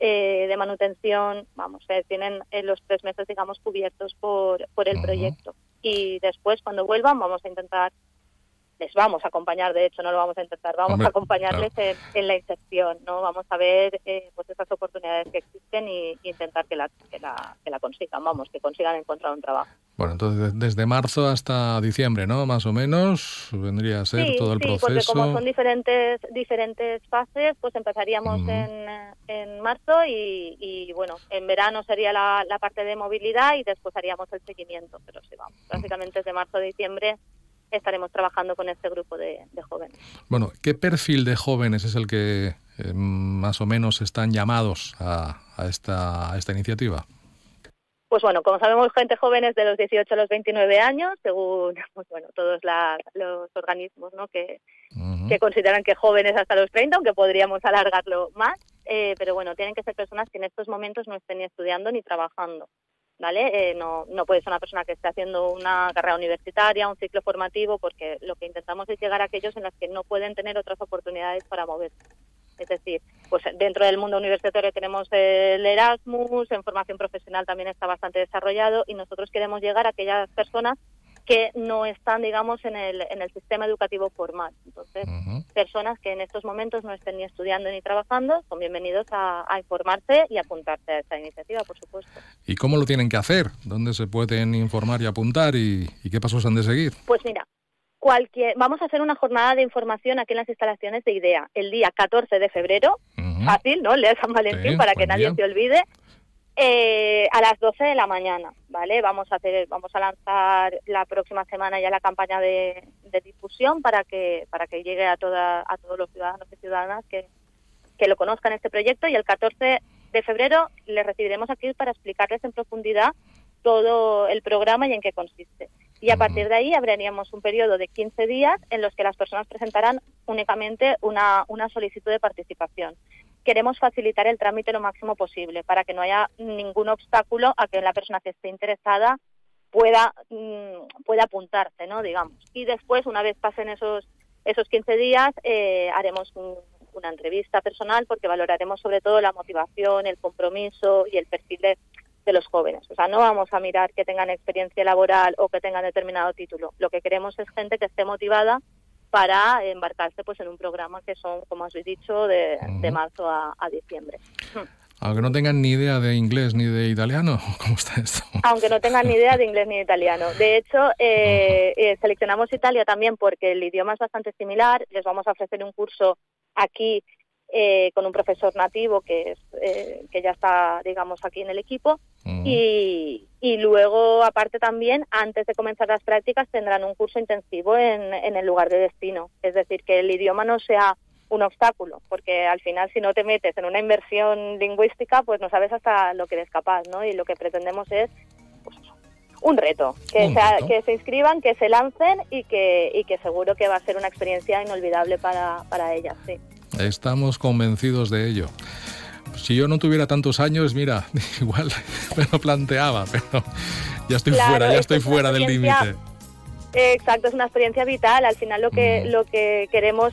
eh, de manutención, vamos, eh, tienen eh, los tres meses, digamos, cubiertos por, por el proyecto. Y después, cuando vuelvan, vamos a intentar les vamos a acompañar, de hecho no lo vamos a intentar, vamos a acompañarles en, la inserción, ¿no? Vamos a ver eh, pues esas oportunidades que existen y, intentar que la, que, la, que la consigan, vamos, que consigan encontrar un trabajo. Bueno, entonces desde marzo hasta diciembre, ¿no? Más o menos vendría a ser todo el sí, proceso. porque como son diferentes diferentes fases, pues empezaríamos en, en marzo y, y, bueno, en verano sería la, la parte de movilidad y después haríamos el seguimiento, pero sí, vamos, básicamente desde marzo a diciembre estaremos trabajando con este grupo de, jóvenes. Bueno, ¿qué perfil de jóvenes es el que eh, más o menos están llamados a, esta, esta iniciativa? Pues bueno, como sabemos, gente joven es de los 18 a los 29 años, según pues bueno, todos los organismos ¿no? que, que consideran que jóvenes hasta los 30, aunque podríamos alargarlo más. Eh, pero bueno, tienen que ser personas que en estos momentos no estén ni estudiando ni trabajando. ¿Vale? Eh, no, no puede ser una persona que esté haciendo una carrera universitaria, un ciclo formativo, porque lo que intentamos es llegar a aquellos en los que no pueden tener otras oportunidades para moverse. Es decir, pues dentro del mundo universitario tenemos el Erasmus, en formación profesional también está bastante desarrollado y nosotros queremos llegar a aquellas personas que no están, digamos, en el, en el sistema educativo formal. Entonces, personas que en estos momentos no estén ni estudiando ni trabajando son bienvenidos a, informarse y apuntarse a esta iniciativa, por supuesto. ¿Y cómo lo tienen que hacer? ¿Dónde se pueden informar y apuntar? ¿Y, qué pasos han de seguir? Pues mira, cualquier, vamos a hacer una jornada de información aquí en las instalaciones de IDEA el día 14 de febrero. Fácil, ¿no? Lea San Valentín para que nadie se olvide. Eh, a las 12 de la mañana, ¿vale? Vamos a hacer, vamos a lanzar la próxima semana ya la campaña de, difusión para que para que llegue a toda a todos los ciudadanos y ciudadanas que, que lo conozcan este proyecto y el 14 de febrero les recibiremos aquí para explicarles en profundidad todo el programa y en qué consiste. Y a partir de ahí abriríamos un periodo de 15 días en los que las personas presentarán únicamente una, una solicitud de participación queremos facilitar el trámite lo máximo posible para que no haya ningún obstáculo a que la persona que esté interesada pueda mm, pueda apuntarse, ¿no? Digamos. Y después, una vez pasen esos esos 15 días, eh, haremos una entrevista personal porque valoraremos sobre todo la motivación, el compromiso y el perfil de los jóvenes. O sea, no vamos a mirar que tengan experiencia laboral o que tengan determinado título. Lo que queremos es gente que esté motivada para embarcarse pues en un programa que son, como he dicho, de, marzo a, diciembre. Aunque no tengan ni idea de inglés ni de italiano, ¿cómo está esto? Aunque no tengan ni idea de inglés ni de italiano. De hecho, eh, eh, seleccionamos Italia también porque el idioma es bastante similar. Les vamos a ofrecer un curso aquí eh, con un profesor nativo que, es, eh, que ya está, digamos, aquí en el equipo. y, y, luego, aparte también, antes de comenzar las prácticas, tendrán un curso intensivo en, en el lugar de destino. Es decir, que el idioma no sea un obstáculo, porque al final si no te metes en una inversión lingüística, pues no sabes hasta lo que eres capaz, ¿no? Y lo que pretendemos es pues, un reto, que, que se inscriban, que se lancen y que, y que seguro que va a ser una experiencia inolvidable para, para ellas, sí. Estamos convencidos de ello. Si yo no tuviera tantos años, mira, igual me lo planteaba, pero ya estoy fuera, ya estoy fuera del límite. Exacto, es una experiencia vital. Al final lo que, lo que queremos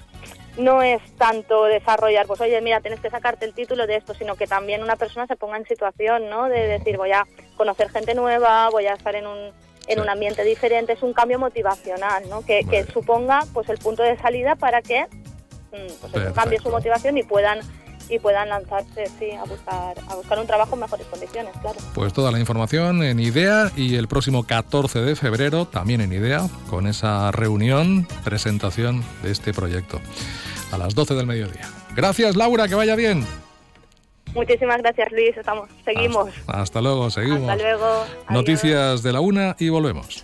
no es tanto desarrollar, pues oye, mira, tienes que sacarte el título de esto, sino que también una persona se ponga en situación, ¿no? De decir, voy a conocer gente nueva, voy a estar en un, en un ambiente diferente, es un cambio motivacional, ¿no? Que, que suponga pues el punto de salida para que Mm, pues cambie su motivación y puedan y puedan lanzarse sí, a buscar a buscar un trabajo en mejores condiciones, claro. Pues toda la información en IDEA y el próximo 14 de febrero también en IDEA con esa reunión, presentación de este proyecto a las 12 del mediodía. Gracias Laura, que vaya bien. Muchísimas gracias Luis, estamos seguimos. Hasta, luego, seguimos. Hasta luego. Noticias de la una y volvemos.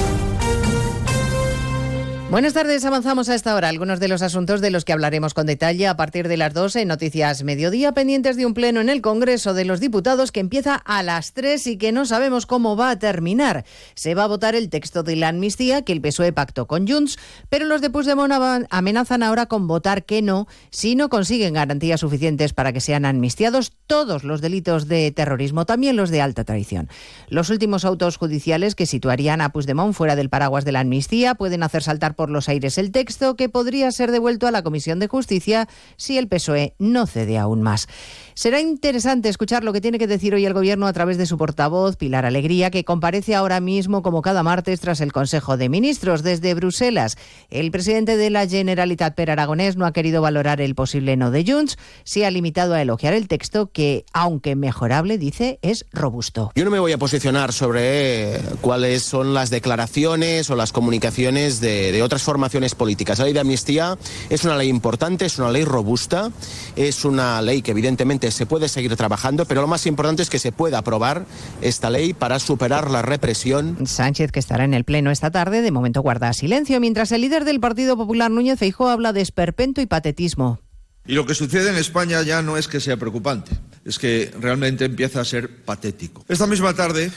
Buenas tardes, avanzamos a esta hora algunos de los asuntos de los que hablaremos con detalle a partir de las 12 en Noticias Mediodía, pendientes de un pleno en el Congreso de los Diputados que empieza a las 3 y que no sabemos cómo va a terminar. Se va a votar el texto de la amnistía que el PSOE pactó con Junts, pero los de Puigdemont amenazan ahora con votar que no si no consiguen garantías suficientes para que sean amnistiados todos los delitos de terrorismo, también los de alta traición. Los últimos autos judiciales que situarían a Puigdemont fuera del paraguas de la amnistía pueden hacer saltar por los aires el texto que podría ser devuelto a la Comisión de Justicia si el PSOE no cede aún más. Será interesante escuchar lo que tiene que decir hoy el Gobierno a través de su portavoz, Pilar Alegría, que comparece ahora mismo como cada martes tras el Consejo de Ministros desde Bruselas. El presidente de la Generalitat Per Aragonés no ha querido valorar el posible no de Junts, se ha limitado a elogiar el texto que, aunque mejorable, dice, es robusto. Yo no me voy a posicionar sobre cuáles son las declaraciones o las comunicaciones de, de otras formaciones políticas. La ley de amnistía es una ley importante, es una ley robusta, es una ley que evidentemente se puede seguir trabajando, pero lo más importante es que se pueda aprobar esta ley para superar la represión. Sánchez, que estará en el Pleno esta tarde, de momento guarda silencio, mientras el líder del Partido Popular, Núñez Feijóo, habla de esperpento y patetismo. Y lo que sucede en España ya no es que sea preocupante, es que realmente empieza a ser patético. Esta misma tarde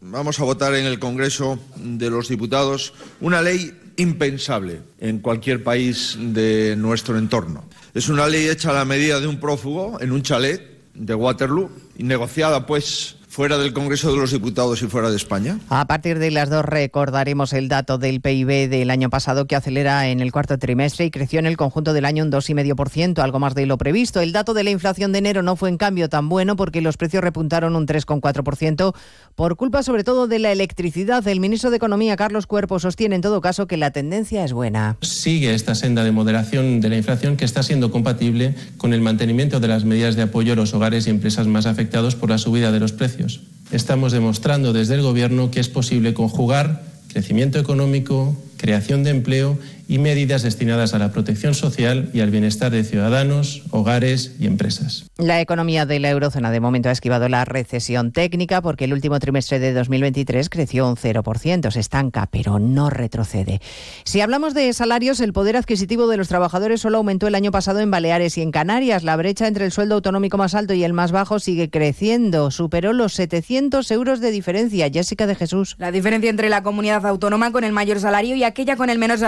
vamos a votar en el Congreso de los Diputados una ley impensable en cualquier país de nuestro entorno. Es una ley hecha a la medida de un prófugo en un chalet de Waterloo y negociada pues fuera del Congreso de los Diputados y fuera de España? A partir de las dos recordaremos el dato del PIB del año pasado que acelera en el cuarto trimestre y creció en el conjunto del año un 2,5%, algo más de lo previsto. El dato de la inflación de enero no fue en cambio tan bueno porque los precios repuntaron un 3,4% por culpa sobre todo de la electricidad. El ministro de Economía, Carlos Cuerpo, sostiene en todo caso que la tendencia es buena. Sigue esta senda de moderación de la inflación que está siendo compatible con el mantenimiento de las medidas de apoyo a los hogares y empresas más afectados por la subida de los precios. Estamos demostrando desde el Gobierno que es posible conjugar crecimiento económico, creación de empleo y medidas destinadas a la protección social y al bienestar de ciudadanos, hogares y empresas. La economía de la eurozona de momento ha esquivado la recesión técnica porque el último trimestre de 2023 creció un 0%, se estanca, pero no retrocede. Si hablamos de salarios, el poder adquisitivo de los trabajadores solo aumentó el año pasado en Baleares y en Canarias. La brecha entre el sueldo autonómico más alto y el más bajo sigue creciendo. Superó los 700 euros de diferencia. Jessica de Jesús. La diferencia entre la comunidad autónoma con el mayor salario y aquella con el menos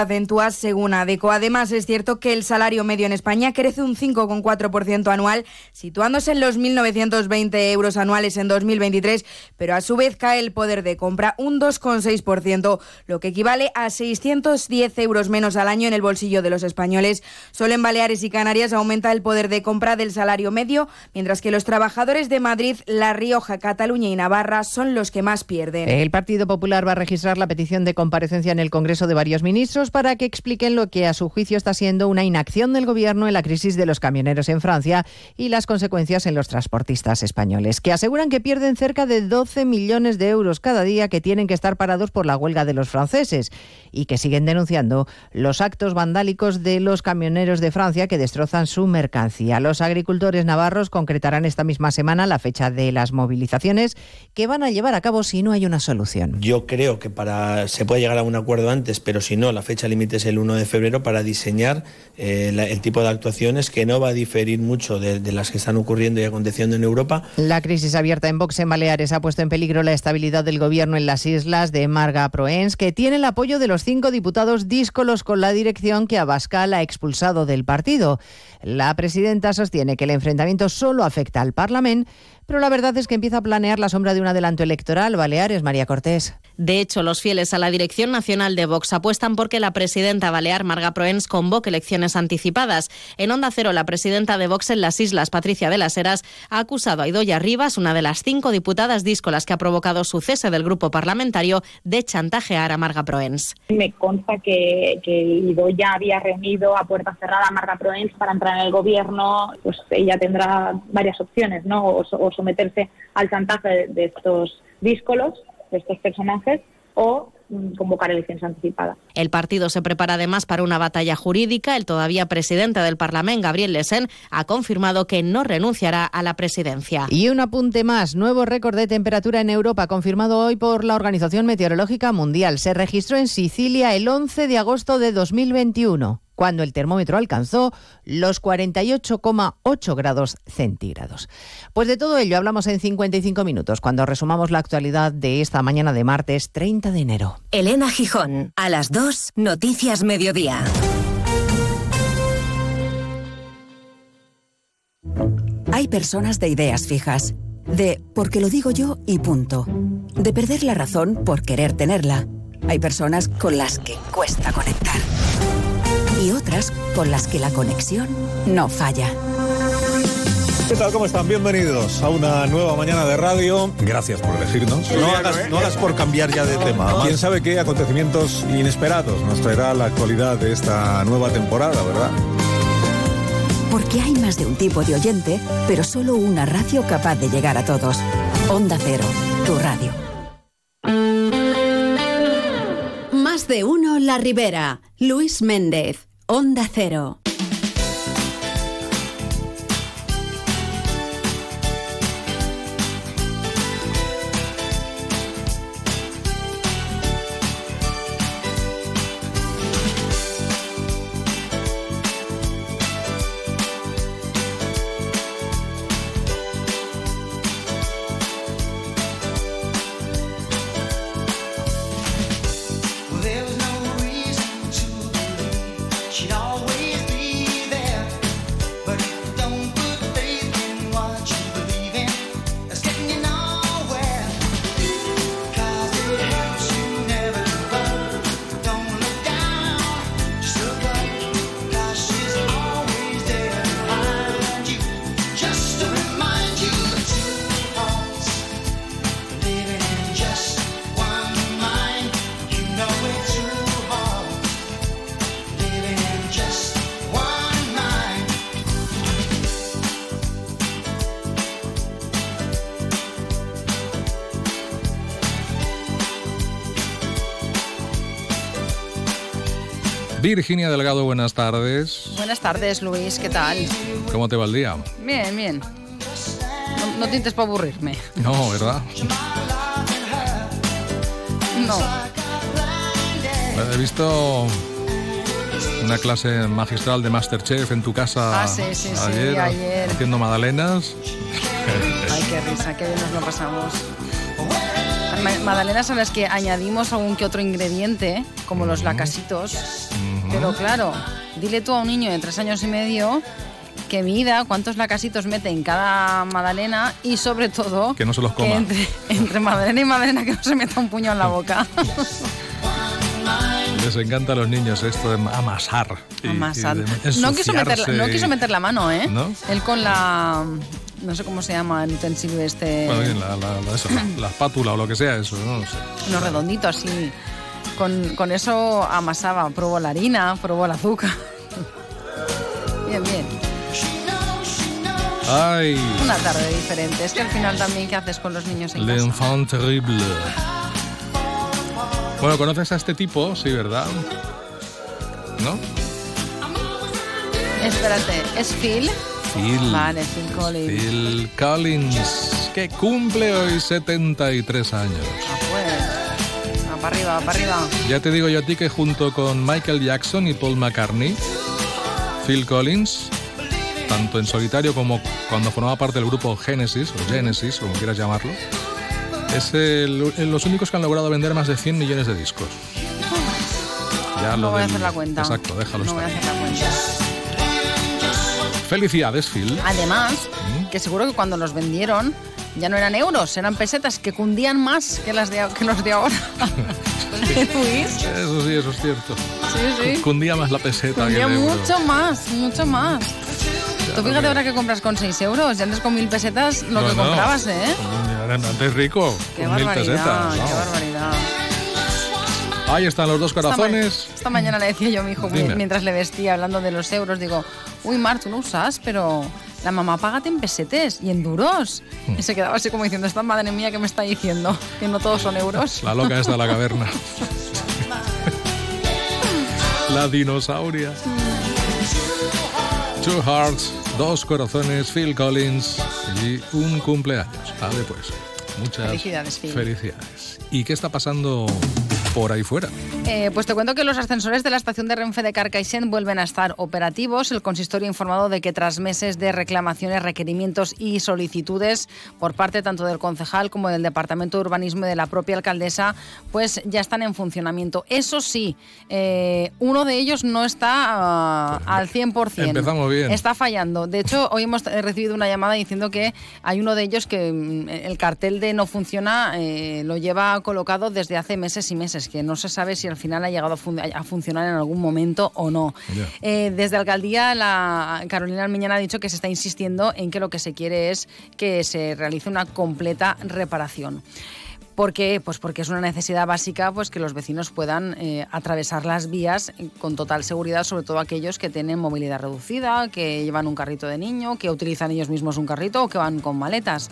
según ADECO. Además, es cierto que el salario medio en España crece un 5,4% anual, situándose en los 1.920 euros anuales en 2023, pero a su vez cae el poder de compra un 2,6%, lo que equivale a 610 euros menos al año en el bolsillo de los españoles. Solo en Baleares y Canarias aumenta el poder de compra del salario medio, mientras que los trabajadores de Madrid, La Rioja, Cataluña y Navarra son los que más pierden. El Partido Popular va a registrar la petición de comparecencia en el Congreso de varios ministros para que expliquen lo que a su juicio está siendo una inacción del Gobierno en la crisis de los camioneros en Francia y las consecuencias en los transportistas españoles, que aseguran que pierden cerca de 12 millones de euros cada día que tienen que estar parados por la huelga de los franceses y que siguen denunciando los actos vandálicos de los camioneros de Francia que destrozan su mercancía. Los agricultores navarros concretarán esta misma semana la fecha de las movilizaciones que van a llevar a cabo si no hay una solución. Yo creo que para se puede llegar a un acuerdo antes, pero si no, la fecha límite es el 1 de febrero para diseñar eh, el tipo de actuaciones que no va a diferir mucho de, de, las que están ocurriendo y aconteciendo en Europa. La crisis abierta en Vox en Baleares ha puesto en peligro la estabilidad del gobierno en las islas de Marga Proens, que tiene el apoyo de los cinco diputados díscolos con la dirección que Abascal ha expulsado del partido. La presidenta sostiene que el enfrentamiento solo afecta al Parlamento, pero la verdad es que empieza a planear la sombra de un adelanto electoral. Baleares, María Cortés. De hecho, los fieles a la dirección nacional de Vox apuestan porque la presidenta balear Marga Proens convoque elecciones anticipadas. En Onda Cero, la presidenta de Vox en las islas, Patricia de las Heras, ha acusado a Idoya Rivas, una de las cinco diputadas díscolas que ha provocado su cese del grupo parlamentario, de chantajear a Marga Proens. Me consta que, Idoya había reunido a puerta cerrada a Marga Proens para entrar en el gobierno. Pues ella tendrá varias opciones, ¿no? O, o someterse al chantaje de estos díscolos, de estos personajes, o mm, convocar elecciones anticipadas. El partido se prepara además para una batalla jurídica. El todavía presidente del Parlamento, Gabriel Lesen, ha confirmado que no renunciará a la presidencia. Y un apunte más, nuevo récord de temperatura en Europa confirmado hoy por la Organización Meteorológica Mundial. Se registró en Sicilia el 11 de agosto de 2021 cuando el termómetro alcanzó los 48,8 grados centígrados. Pues de todo ello hablamos en 55 minutos, cuando resumamos la actualidad de esta mañana de martes 30 de enero. Elena Gijón, a las 2, Noticias Mediodía. Hay personas de ideas fijas, de porque lo digo yo y punto, de perder la razón por querer tenerla. Hay personas con las que cuesta conectar y otras con las que la conexión no falla. ¿Qué tal? ¿Cómo están? Bienvenidos a una nueva mañana de radio. Gracias por elegirnos. No hagas, no hagas por cambiar ya de tema. ¿Quién sabe qué acontecimientos inesperados nos traerá la actualidad de esta nueva temporada, verdad? Porque hay más de un tipo de oyente, pero solo una radio capaz de llegar a todos. Onda Cero, tu radio. Más de uno La Ribera. Luis Méndez, Onda Cero. Virginia Delgado, buenas tardes. Buenas tardes, Luis, ¿qué tal? ¿Cómo te va el día? Bien, bien. No, no tintes para aburrirme. No, ¿verdad? No. He visto una clase magistral de Masterchef en tu casa Ah, sí, sí, sí, ayer, ayer. haciendo magdalenas. Ay, qué risa, qué bien nos lo pasamos. Ma- Magdalenas a las que añadimos algún que otro ingrediente, como los lacasitos. Pero claro, dile tú a un niño de tres años y medio que mida cuántos lacasitos mete en cada magdalena y sobre todo Que no se los coma. entre, entre magdalena y magdalena que no se meta un puño en la boca. Les encanta a los niños esto de amasar. y- y Amasar. de No quiso, meter, ensuciarse no quiso meter la mano, ¿eh? ¿No? Él con la... No sé cómo se llama el utensilio este... Bueno, bien, la, la- la- eso, la- la espátula o lo que sea eso, no, sé. No redondito así. Con, con eso amasaba. Probó la harina, probó el azúcar. bien, bien. Ay, Una tarde diferente. Es que al final también, ¿qué haces con los niños en casa? l'enfant terrible. Bueno, ¿conoces a este tipo? Sí, ¿verdad? ¿No? Espérate, ¿es Phil? Phil. Vale, Phil Collins. Phil Collins, que cumple hoy 73 años. Para arriba, para arriba. Ya te digo yo a ti que junto con Michael Jackson y Paul McCartney, Phil Collins, tanto en solitario como cuando formaba parte del grupo Genesis, o Genesis, como quieras llamarlo, es el- los únicos que han logrado vender más de 100 millones de discos. Ya no voy a hacer la cuenta. Exacto, déjalo No voy a estar. hacer la cuenta. Felicidades, Phil. Además, ¿Mm? que seguro que cuando los vendieron ya no eran euros, eran pesetas que cundían más que, las de, que los de ahora. Luis. Eso sí, eso es cierto. Sí, sí. Cundía más la peseta que Cundía el euro. mucho más, mucho más. Tú fíjate ahora que compras con 6 euros y antes con mil pesetas lo que No, no. comprabas, ¿eh? Antes rico, Qué con mil barbaridad, pesetas. qué barbaridad. Ahí están los dos Esta ma- corazones. Esta mañana le decía yo a mi hijo Dime. mientras le vestía hablando de los euros, digo, uy Mar, tú no usas, pero la mamá, págate en pesetes y en duros. Hmm. Y se quedaba así como diciendo, esta madre mía que me está diciendo, que no todos son euros. La loca está la caverna. la dinosauria. Two Hearts, dos corazones, Phil Collins y un cumpleaños. Vale, pues. Muchas felicidades. felicidades. ¿Y qué está pasando? Por ahí fuera? Eh, pues te cuento que los ascensores de la estación de Renfe de Carcaixent vuelven a estar operativos. El consistorio ha informado de que tras meses de reclamaciones, requerimientos y solicitudes por parte tanto del concejal como del Departamento de Urbanismo y de la propia alcaldesa, pues ya están en funcionamiento. Eso sí, eh, uno de ellos no está uh, al 100%. Empezamos bien. Está fallando. De hecho, hoy hemos recibido una llamada diciendo que hay uno de ellos que mm, el cartel de no funciona eh, lo lleva colocado desde hace meses y meses, que no se sabe si al final ha llegado a, funcionar en algún momento o no. Eh, desde alcaldía, la Carolina Almiñana ha dicho que se está insistiendo en que lo que se quiere es que se realice una completa reparación. ¿Por qué? Pues porque es una necesidad básica pues que los vecinos puedan eh, atravesar las vías con total seguridad, sobre todo aquellos que tienen movilidad reducida, que llevan un carrito de niño, que utilizan ellos mismos un carrito o que van con maletas.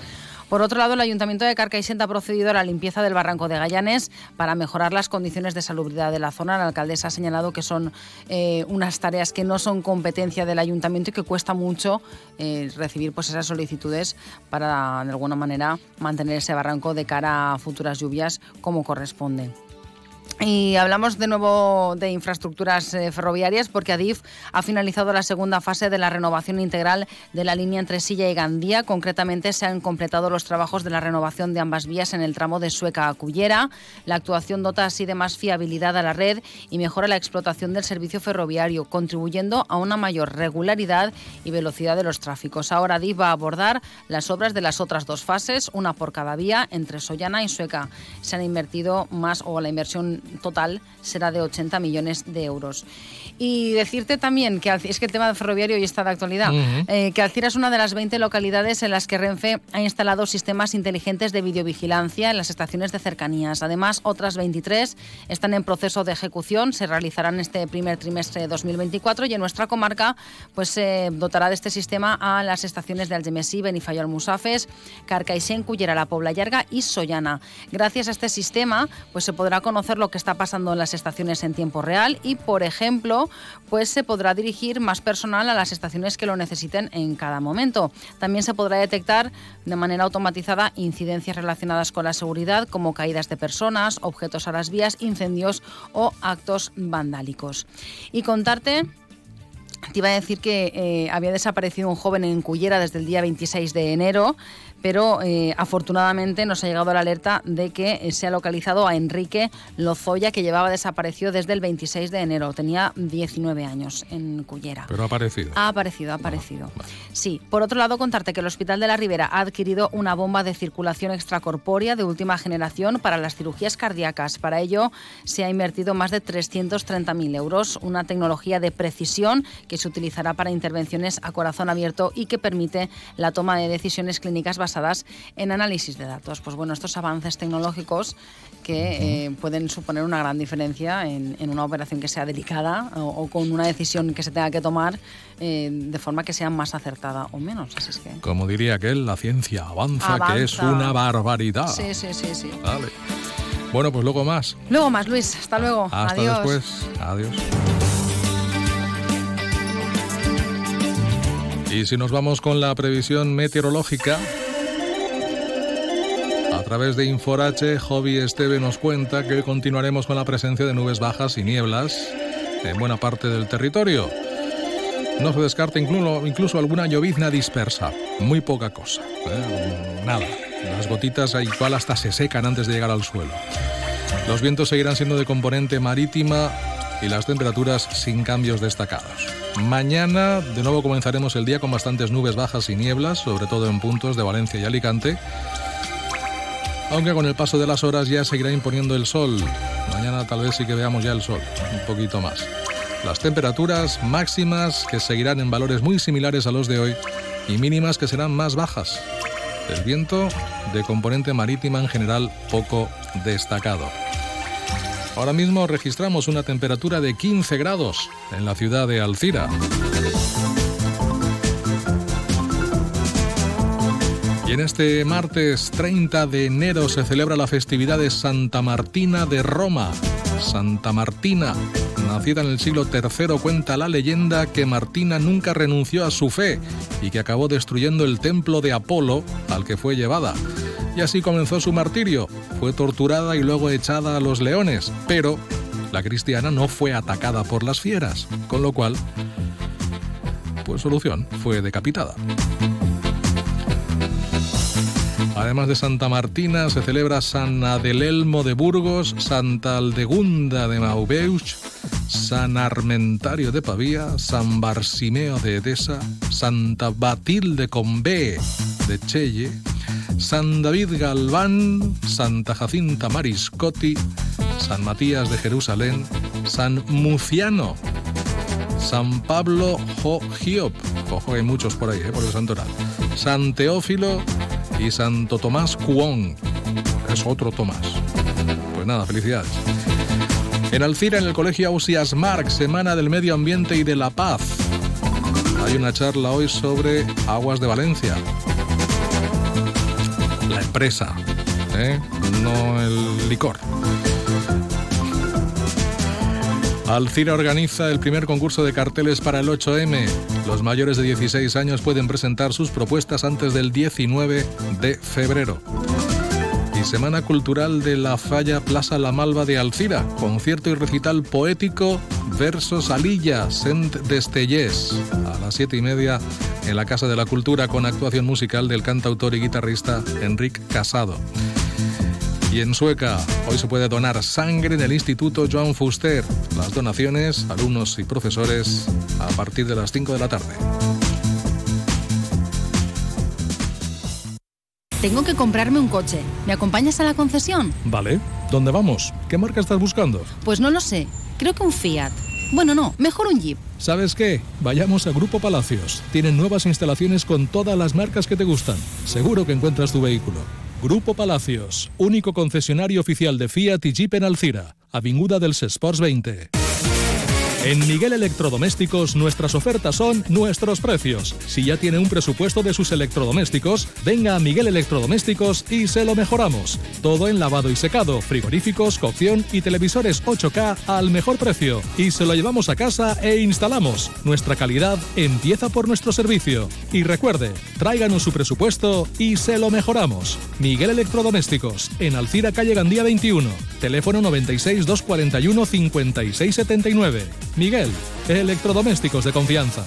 Por otro lado, el Ayuntamiento de Carcaixent ha procedido a la limpieza del barranco de Gallanes para mejorar las condiciones de salubridad de la zona. La alcaldesa ha señalado que son eh, unas tareas que no son competencia del Ayuntamiento y que cuesta mucho eh, recibir pues, esas solicitudes para, de alguna manera, mantener ese barranco de cara a futuras lluvias como corresponde. Y hablamos de nuevo de infraestructuras eh, ferroviarias porque Adif ha finalizado la segunda fase de la renovación integral de la línea entre Silla y Gandía. Concretamente se han completado los trabajos de la renovación de ambas vías en el tramo de Sueca a Cullera. La actuación dota así de más fiabilidad a la red y mejora la explotación del servicio ferroviario, contribuyendo a una mayor regularidad y velocidad de los tráficos. Ahora Adif va a abordar las obras de las otras dos fases, una por cada vía entre Sollana y Sueca. Se han invertido más o la inversión total será de 80 millones de euros. Y decirte también que es que el tema ferroviario hoy está de actualidad, eh, que Alcira es una de las 20 localidades en las que Renfe ha instalado sistemas inteligentes de videovigilancia en las estaciones de cercanías. Además, otras 23 están en proceso de ejecución, se realizarán este primer trimestre de 2024 y en nuestra comarca pues se dotará de este sistema a las estaciones de Algemesí, Benifayol Musafes, Carcaixent, Cullera, La Pobla Llarga y Sollana. Gracias a este sistema pues se podrá conocer lo que está pasando en las estaciones en tiempo real y, por ejemplo, pues se podrá dirigir más personal a las estaciones que lo necesiten en cada momento. También se podrá detectar de manera automatizada incidencias relacionadas con la seguridad, como caídas de personas, objetos a las vías, incendios o actos vandálicos. Y contarte te iba a decir que eh, había desaparecido un joven en Cullera desde el día 26 de enero pero eh, afortunadamente nos ha llegado la alerta de que eh, se ha localizado a Enrique Lozoya, que llevaba desaparecido desde el 26 de enero. Tenía 19 años en Cullera. Pero ha aparecido. Ha aparecido, ha aparecido. Sí. Por otro lado, contarte que el Hospital de la Ribera ha adquirido una bomba de circulación extracorpórea de última generación para las cirugías cardíacas. Para ello se ha invertido más de 330.000 euros, una tecnología de precisión que se utilizará para intervenciones a corazón abierto y que permite la toma de decisiones clínicas basadas en análisis de datos. Pues bueno, estos avances tecnológicos que eh, pueden suponer una gran diferencia en, una operación que sea delicada o, con una decisión que se tenga que tomar eh, de forma que sea más acertada o menos. Así que... Como diría aquel, la ciencia avanza, que es una barbaridad. Sí, sí, sí, sí. Vale. Bueno, pues luego más. Luego más, Luis. Hasta luego. Hasta Adiós. después. Adiós. Y si nos vamos con la previsión meteorológica, través de Inforache, Hobby Esteve nos cuenta que continuaremos con la presencia de nubes bajas y nieblas en buena parte del territorio. No se descarta incluso, incluso alguna llovizna dispersa, muy poca cosa, ¿eh? nada. Las gotitas igual hasta se secan antes de llegar al suelo. Los vientos seguirán siendo de componente marítima y las temperaturas sin cambios destacados. Mañana de nuevo comenzaremos el día con bastantes nubes bajas y nieblas, sobre todo en puntos de Valencia y Alicante aunque con el paso de las horas ya seguirá imponiendo el sol. Mañana tal vez sí que veamos ya el sol, un poquito más. Las temperaturas máximas que seguirán en valores muy similares a los de hoy y mínimas que serán más bajas. El viento de componente marítima en general poco destacado. Ahora mismo registramos una temperatura de 15 grados en la ciudad de Alcira. En este martes 30 de enero se celebra la festividad de Santa Martina de Roma. Santa Martina, nacida en el siglo III, cuenta la leyenda que Martina nunca renunció a su fe y que acabó destruyendo el templo de Apolo al que fue llevada. Y así comenzó su martirio. Fue torturada y luego echada a los leones, pero la cristiana no fue atacada por las fieras, con lo cual, pues solución, fue decapitada. Además de Santa Martina, se celebra San Adelelmo de Burgos, Santa Aldegunda de Maubeuch, San Armentario de Pavía, San Barsimeo de Edesa, Santa Batilde Combé de Chelle, San David Galván, Santa Jacinta Mariscotti, San Matías de Jerusalén, San Muciano, San Pablo Jo Giop, ojo hay muchos por ahí, eh, por el santoral, San Teófilo y Santo Tomás Cuón, es otro Tomás. Pues nada, felicidades. En Alcira, en el Colegio Ausias Marx, Semana del Medio Ambiente y de la Paz. Hay una charla hoy sobre aguas de Valencia. La empresa, ¿eh? no el licor. Alcira organiza el primer concurso de carteles para el 8M. Los mayores de 16 años pueden presentar sus propuestas antes del 19 de febrero. Y Semana Cultural de la Falla Plaza La Malva de Alcira. Concierto y recital poético Versos Alilla, Sent Destellés. A las siete y media en la Casa de la Cultura con actuación musical del cantautor y guitarrista Enrique Casado. Y en Sueca, hoy se puede donar sangre en el Instituto Joan Fuster. Las donaciones, alumnos y profesores, a partir de las 5 de la tarde. Tengo que comprarme un coche. ¿Me acompañas a la concesión? Vale. ¿Dónde vamos? ¿Qué marca estás buscando? Pues no lo sé. Creo que un Fiat. Bueno, no, mejor un Jeep. ¿Sabes qué? Vayamos a Grupo Palacios. Tienen nuevas instalaciones con todas las marcas que te gustan. Seguro que encuentras tu vehículo. Grupo Palacios, único concesionario oficial de Fiat y Jeep en Alcira, Avinguda del Sports 20. En Miguel Electrodomésticos nuestras ofertas son nuestros precios. Si ya tiene un presupuesto de sus electrodomésticos, venga a Miguel Electrodomésticos y se lo mejoramos. Todo en lavado y secado, frigoríficos, cocción y televisores 8K al mejor precio. Y se lo llevamos a casa e instalamos. Nuestra calidad empieza por nuestro servicio. Y recuerde, tráiganos su presupuesto y se lo mejoramos. Miguel Electrodomésticos, en Alcira Calle Gandía 21, teléfono 96 241 5679. Miguel, electrodomésticos de confianza.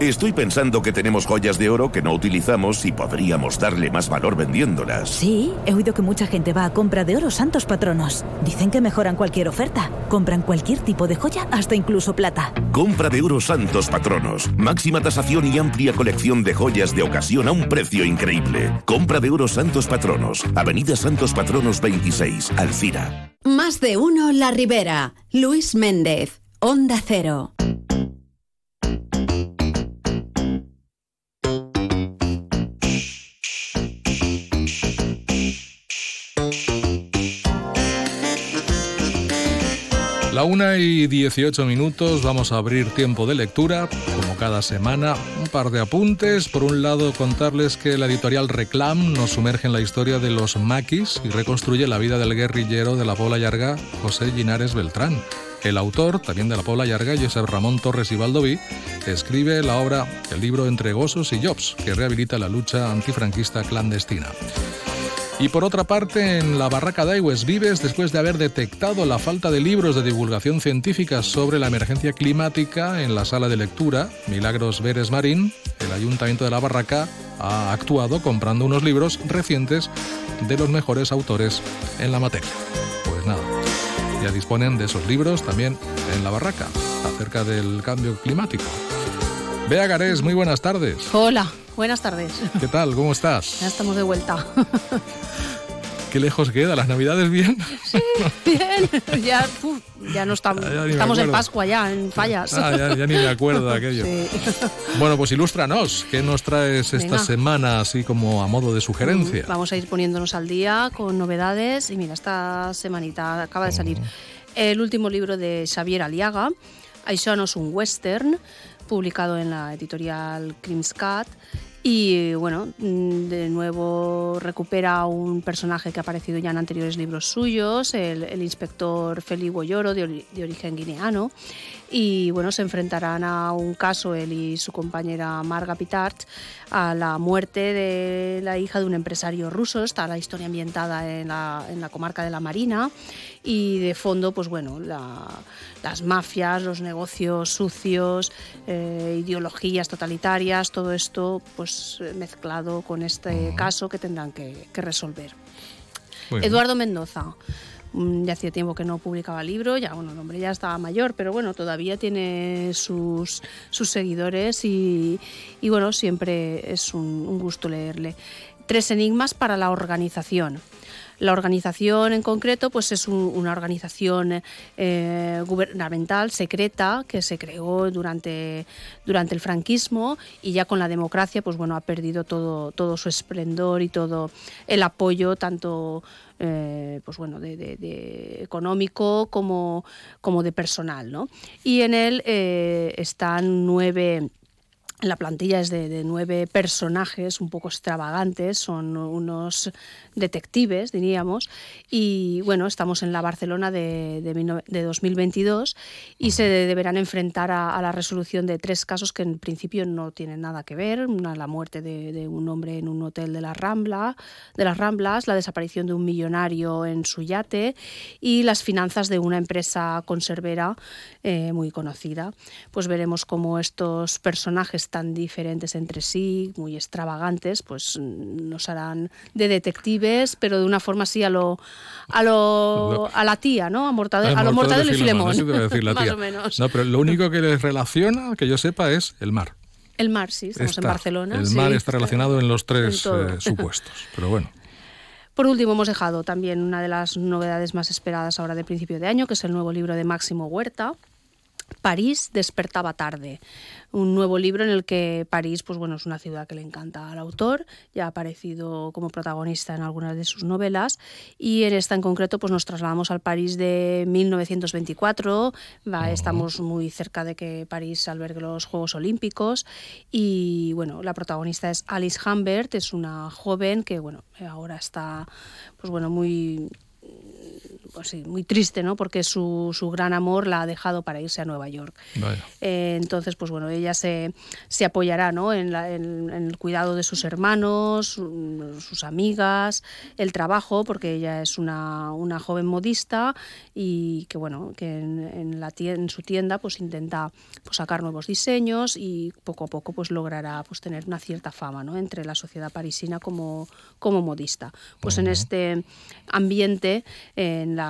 Estoy pensando que tenemos joyas de oro que no utilizamos y podríamos darle más valor vendiéndolas. Sí, he oído que mucha gente va a compra de oro santos patronos. Dicen que mejoran cualquier oferta. Compran cualquier tipo de joya, hasta incluso plata. Compra de oro santos patronos. Máxima tasación y amplia colección de joyas de ocasión a un precio increíble. Compra de oro santos patronos. Avenida Santos Patronos 26, Alcira. Más de uno La Ribera. Luis Méndez. Onda Cero. La una y 18 minutos vamos a abrir tiempo de lectura, como cada semana. Un par de apuntes. Por un lado, contarles que la editorial Reclam nos sumerge en la historia de los maquis y reconstruye la vida del guerrillero de la Pola Llarga, José Linares Beltrán. El autor, también de la Pobla Llarga, Josep Ramón Torres y Baldoví, escribe la obra El libro Entre Gosos y Jobs, que rehabilita la lucha antifranquista clandestina. Y por otra parte, en la barraca de Aigües Vives, después de haber detectado la falta de libros de divulgación científica sobre la emergencia climática en la sala de lectura, Milagros Veres Marín, el ayuntamiento de la barraca ha actuado comprando unos libros recientes de los mejores autores en la materia. Pues nada, ya disponen de esos libros también en la barraca, acerca del cambio climático. Bea Garés, muy buenas tardes. Hola, buenas tardes. ¿Qué tal? ¿Cómo estás? Ya estamos de vuelta. ¿Qué lejos queda? ¿Las navidades bien? Sí, bien. Ya, uf, ya no estamos. Ya me estamos en. Pascua ya, en fallas. Ah, ya, ya ni me acuerdo de aquello. Sí. Bueno, pues ilústranos. ¿Qué nos traes esta Venga. semana, así como a modo de sugerencia? Vamos a ir poniéndonos al día con novedades. Y mira, esta semanita acaba de salir el último libro de Xavier Aliaga, Això no es un western, publicado en la editorial Crimscat, Y bueno, mm, de nuevo recupera un personaje que ha aparecido ya en anteriores libros suyos, el, inspector Feli Boyoro, de, de origen guineano y bueno, se enfrentarán a un caso él y su compañera Marga Pitart a la muerte de la hija de un empresario ruso. Está la historia ambientada en la, en la comarca de la Marina y de fondo, pues bueno, las mafias, los negocios sucios, eh, ideologías totalitarias, todo esto pues mezclado con este caso que tendrán que, resolver. Eduardo Mendoza. Mm, ya hacía tiempo que no publicaba libro, ya bueno, el hombre ya estaba mayor, pero bueno, todavía tiene sus, sus seguidores y, bueno, siempre es un, gusto leerle. Tres enigmas para la organización. La organización en concreto pues es una organización eh, gubernamental secreta que se creó durante, durante el franquismo y ya con la democracia pues bueno ha perdido todo, todo su esplendor y todo el apoyo tanto eh, pues bueno, de, económico como, como de personal. ¿no? Y en él eh, están nueve la plantilla es de, nueve personajes un poco extravagantes, son unos detectives, diríamos, y bueno, estamos en la Barcelona de, 2022 y se deberán enfrentar a, la resolución de tres casos que en principio no tienen nada que ver, una la muerte de, un hombre en un hotel de la Rambla, de las Ramblas, la desaparición de un millonario en su yate y las finanzas de una empresa conservera eh, muy conocida. Pues veremos cómo estos personajes tan diferentes entre sí, muy extravagantes, pues mm, nos harán de detectives, pero de una forma así a lo a lo, a la tía, ¿no? A, Mortadelo, a, lo Mortadelo y Filemón. Más o menos. No, pero lo único que les relaciona, que yo sepa, es el mar. El mar, sí, estamos en Barcelona. El mar está relacionado en los tres eh, supuestos, pero bueno. Por último, hemos dejado también una de las novedades más esperadas ahora de principio de año, que es el nuevo libro de Máximo Huerta, París despertaba tarde, un nuevo libro en el que París, pues bueno, es una ciudad que le encanta al autor, ya ha aparecido como protagonista en algunas de sus novelas y en esta en concreto pues nos trasladamos al París de 1924, estamos muy cerca de que París albergue los Juegos Olímpicos y bueno, la protagonista es Alice Humbert, es una joven que bueno, ahora está pues bueno, muy pues sí, muy triste, ¿no? Porque su, su, gran amor la ha dejado para irse a Nueva York. Eh, entonces, pues bueno, ella se, se apoyará, ¿no? En, el cuidado de sus hermanos, sus amigas, el trabajo, porque ella es una, una joven modista y que, bueno, que en, la en su tienda, pues intenta pues, sacar nuevos diseños y poco a poco, pues logrará pues tener una cierta fama, ¿no? Entre la sociedad parisina como, como modista. Pues en este ambiente, en la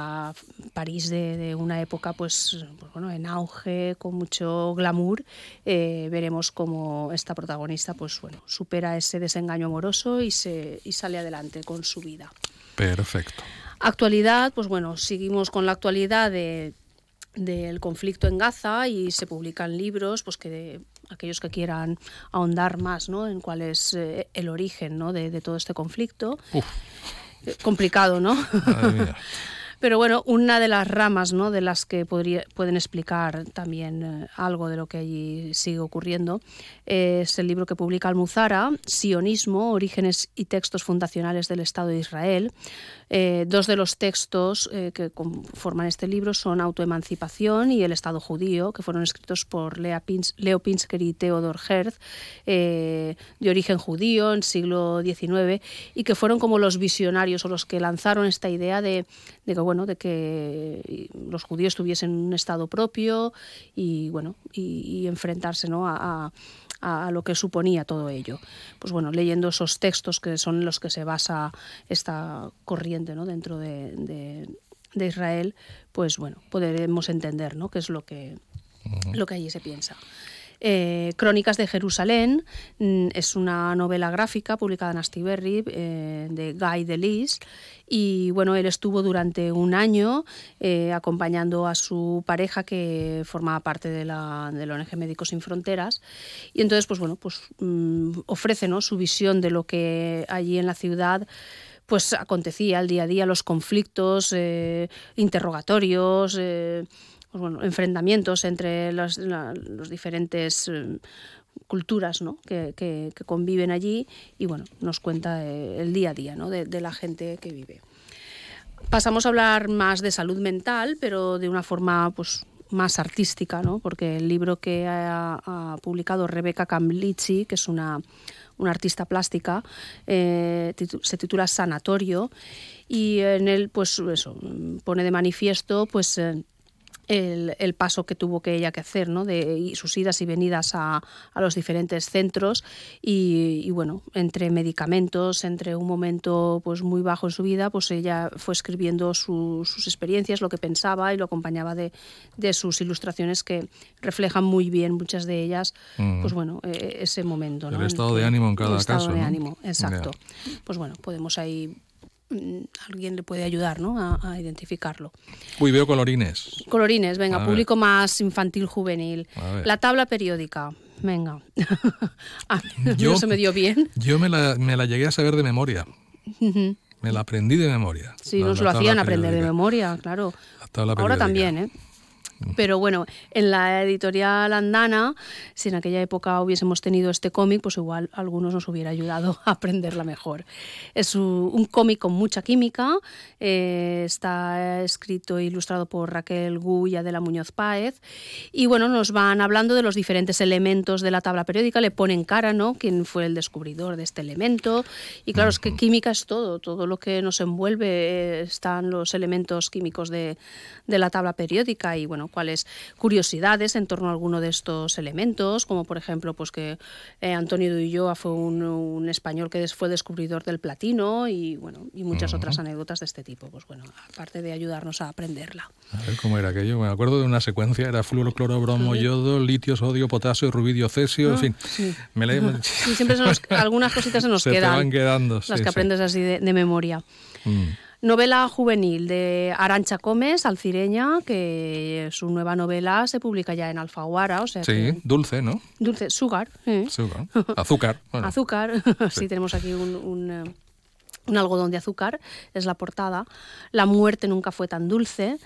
París de, una época pues, pues, bueno, en auge, con mucho glamour, eh, veremos cómo esta protagonista pues, bueno, supera ese desengaño amoroso y, se, y sale adelante con su vida. Perfecto. Actualidad, pues bueno, seguimos con la actualidad de, del conflicto en Gaza y se publican libros pues que de, aquellos que quieran ahondar más ¿no? en cuál es eh, el origen ¿no? de, todo este conflicto. Eh, complicado, ¿no? Pero bueno, una de las ramas ¿no? de las que pueden explicar también eh, algo de lo que allí sigue ocurriendo es el libro que publica Almuzara, Sionismo, Orígenes y Textos Fundacionales del Estado de Israel. Eh, dos de los textos eh, que conforman este libro son Autoemancipación y El Estado Judío, que fueron escritos por Leo Pinsker y Theodor Herz, de origen judío en siglo XIX, y que fueron como los visionarios o los que lanzaron esta idea de, de que, bueno, de que los judíos tuviesen un Estado propio y, bueno, y, enfrentarse ¿no? a, lo que suponía todo ello. Pues bueno, leyendo esos textos que son los que se basa esta corriente ¿no? dentro de, Israel, pues bueno, podremos entender ¿no? qué es lo que, lo que allí se piensa. Eh, Crónicas de Jerusalén mm, es una novela gráfica publicada en Astiberri eh, de Guy Delis y bueno, él estuvo durante un año eh, acompañando a su pareja que formaba parte de la, ONG Médicos Sin Fronteras y entonces pues bueno, pues mm, ofrece ¿no? su visión de lo que allí en la ciudad pues acontecía al día a día, los conflictos, interrogatorios, pues bueno, enfrentamientos entre los, diferentes eh, culturas ¿no? que, conviven allí y bueno, nos cuenta eh, el día a día ¿no? de, la gente que vive. Pasamos a hablar más de salud mental, pero de una forma pues, más artística, ¿no? porque el libro que ha, publicado Rebeca Camlici, que es una, una artista plástica, eh, se titula Sanatorio y en él pues eso, pone de manifiesto pues el, paso que tuvo que ella que hacer, ¿no? de sus idas y venidas a, los diferentes centros y, bueno, entre medicamentos, entre un momento pues muy bajo en su vida, pues ella fue escribiendo sus experiencias, lo que pensaba y lo acompañaba de, sus ilustraciones que reflejan muy bien muchas de ellas, pues bueno, e, ese momento. El estado de ánimo en cada caso. El estado de ánimo, exacto. Pues bueno, podemos ahí alguien le puede ayudar ¿no? a, identificarlo. Uy, veo colorines. Colorines, venga, público más infantil juvenil. La tabla periódica, venga. yo, no se me dio bien. Yo me la, me la llegué a saber de memoria. me la aprendí de memoria. Sí, nos lo hacían aprender de memoria, claro. Ahora también, ¿eh? Pero bueno, en la editorial Andana, si en aquella época hubiésemos tenido este cómic, pues igual algunos nos hubiera ayudado a aprenderla mejor. Es un cómic con mucha química, eh, está escrito e ilustrado por Raquel Guya de la Muñoz Páez, y bueno, nos van hablando de los diferentes elementos de la tabla periódica, le ponen cara, ¿no? Quién fue el descubridor de este elemento, y claro, es que química es todo, todo lo que nos envuelve eh, están los elementos químicos de, de la tabla periódica, y bueno, cuáles curiosidades en torno a alguno de estos elementos, como por ejemplo pues que eh, Antonio de Ulloa fue un, español que fue descubridor del platino y bueno y muchas otras anécdotas de este tipo. Pues bueno, aparte de ayudarnos a aprenderla. A ver cómo era aquello. Me acuerdo de una secuencia, era fluoro, cloro, bromo, yodo, litio, sodio, potasio, rubidio, cesio, en ah, fin. Sí. siempre algunas cositas se nos se quedan. Te van quedando. Las que aprendes así de, memoria. Mm. Novela juvenil de Arancha Gómez, alcireña, que su nueva novela se publica ya en Alfaguara. O sea sí, dulce, ¿no? Dulce, sugar. Sugar. Azúcar. Azúcar. sí. tenemos aquí un, eh, un algodón de azúcar, es la portada. La muerte nunca fue tan dulce.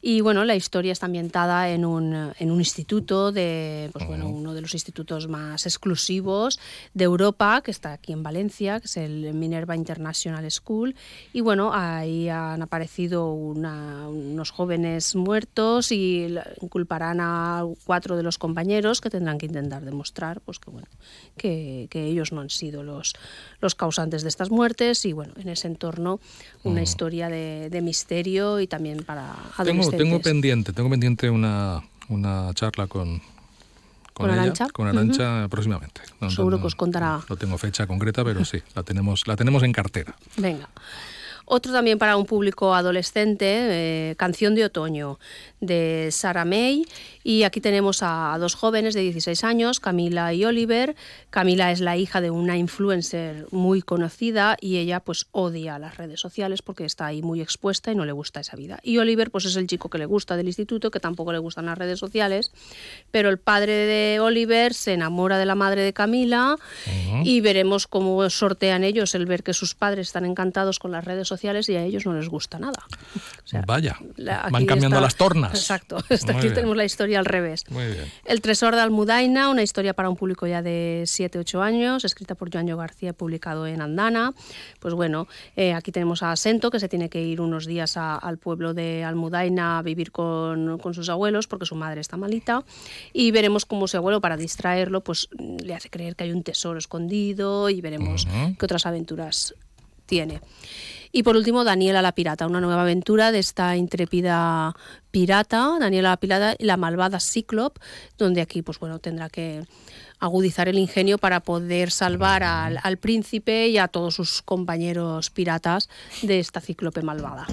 Y bueno, la historia está ambientada en un, en un instituto, de, pues, bueno, uno de los institutos más exclusivos de Europa, que está aquí en Valencia, que es el Minerva International School. Y bueno, ahí han aparecido unos jóvenes muertos y culparán a cuatro de los compañeros que tendrán que intentar demostrar pues, que, bueno, que, que ellos no han sido los, los causantes de estas muertes. Y bueno, en ese entorno una historia de, misterio y también para adolescentes. Tengo, pendiente, tengo pendiente una, una charla con, con, Arancha, con Arancha próximamente. Seguro que os contará. No tengo fecha concreta, pero sí, la tenemos, la tenemos en cartera. Venga. Otro también para un público adolescente, eh, Canción de Otoño, de Sara May. Y aquí tenemos a dos jóvenes de 16 años, Camila y Oliver. Camila es la hija de una influencer muy conocida y ella pues odia las redes sociales porque está ahí muy expuesta y no le gusta esa vida. Y Oliver pues es el chico que le gusta del instituto, que tampoco le gustan las redes sociales, pero el padre de Oliver se enamora de la madre de Camila y veremos cómo sortean ellos el ver que sus padres están encantados con las redes sociales y a ellos no les gusta nada. Vaya, van cambiando las tornas. Exacto, aquí tenemos la historia al revés. Muy bien. El Tresor de Almudaina, una historia para un público ya de 7-8 años, escrita por Joanjo García, publicado en Andana. Pues bueno, eh, aquí tenemos a Sento, que se tiene que ir unos días al pueblo de Almudaina a vivir con, sus abuelos, porque su madre está malita. Y veremos cómo su abuelo, para distraerlo, pues le hace creer que hay un tesoro escondido y veremos qué otras aventuras tiene. Y por último, Daniela la Pirata, una nueva aventura de esta intrépida pirata, Daniela la Pirata y la malvada Cíclop, donde aquí pues bueno, tendrá que agudizar el ingenio para poder salvar al, al príncipe y a todos sus compañeros piratas de esta cíclope malvada.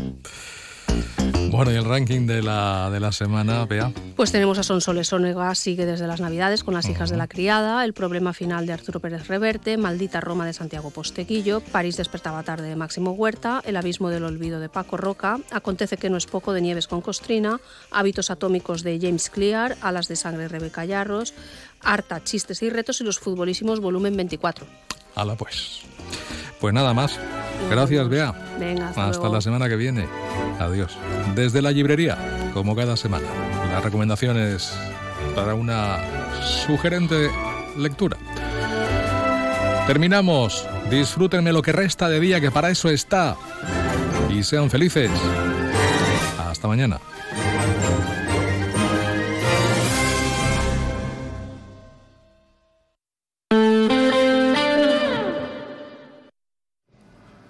Bueno, y el ranking de la, de la semana, vea. Pues tenemos a Sonsoles Sonega, sigue desde las Navidades con las hijas de la criada, El problema final de Arturo Pérez Reverte, Maldita Roma de Santiago Posteguillo, París despertaba tarde de Máximo Huerta, El abismo del olvido de Paco Roca, Acontece que no es poco de Nieves con Costrina, Hábitos atómicos de James Clear, Alas de sangre Rebeca Yarros, Harta, chistes y retos y los futbolísimos volumen 24. Hala pues. Pues nada más. Gracias, Bea. Venga, hasta, la semana que viene. Adiós. Desde la librería, como cada semana, las recomendaciones para una sugerente lectura. Terminamos. Disfrútenme lo que resta de día, que para eso está. Y sean felices. Hasta mañana.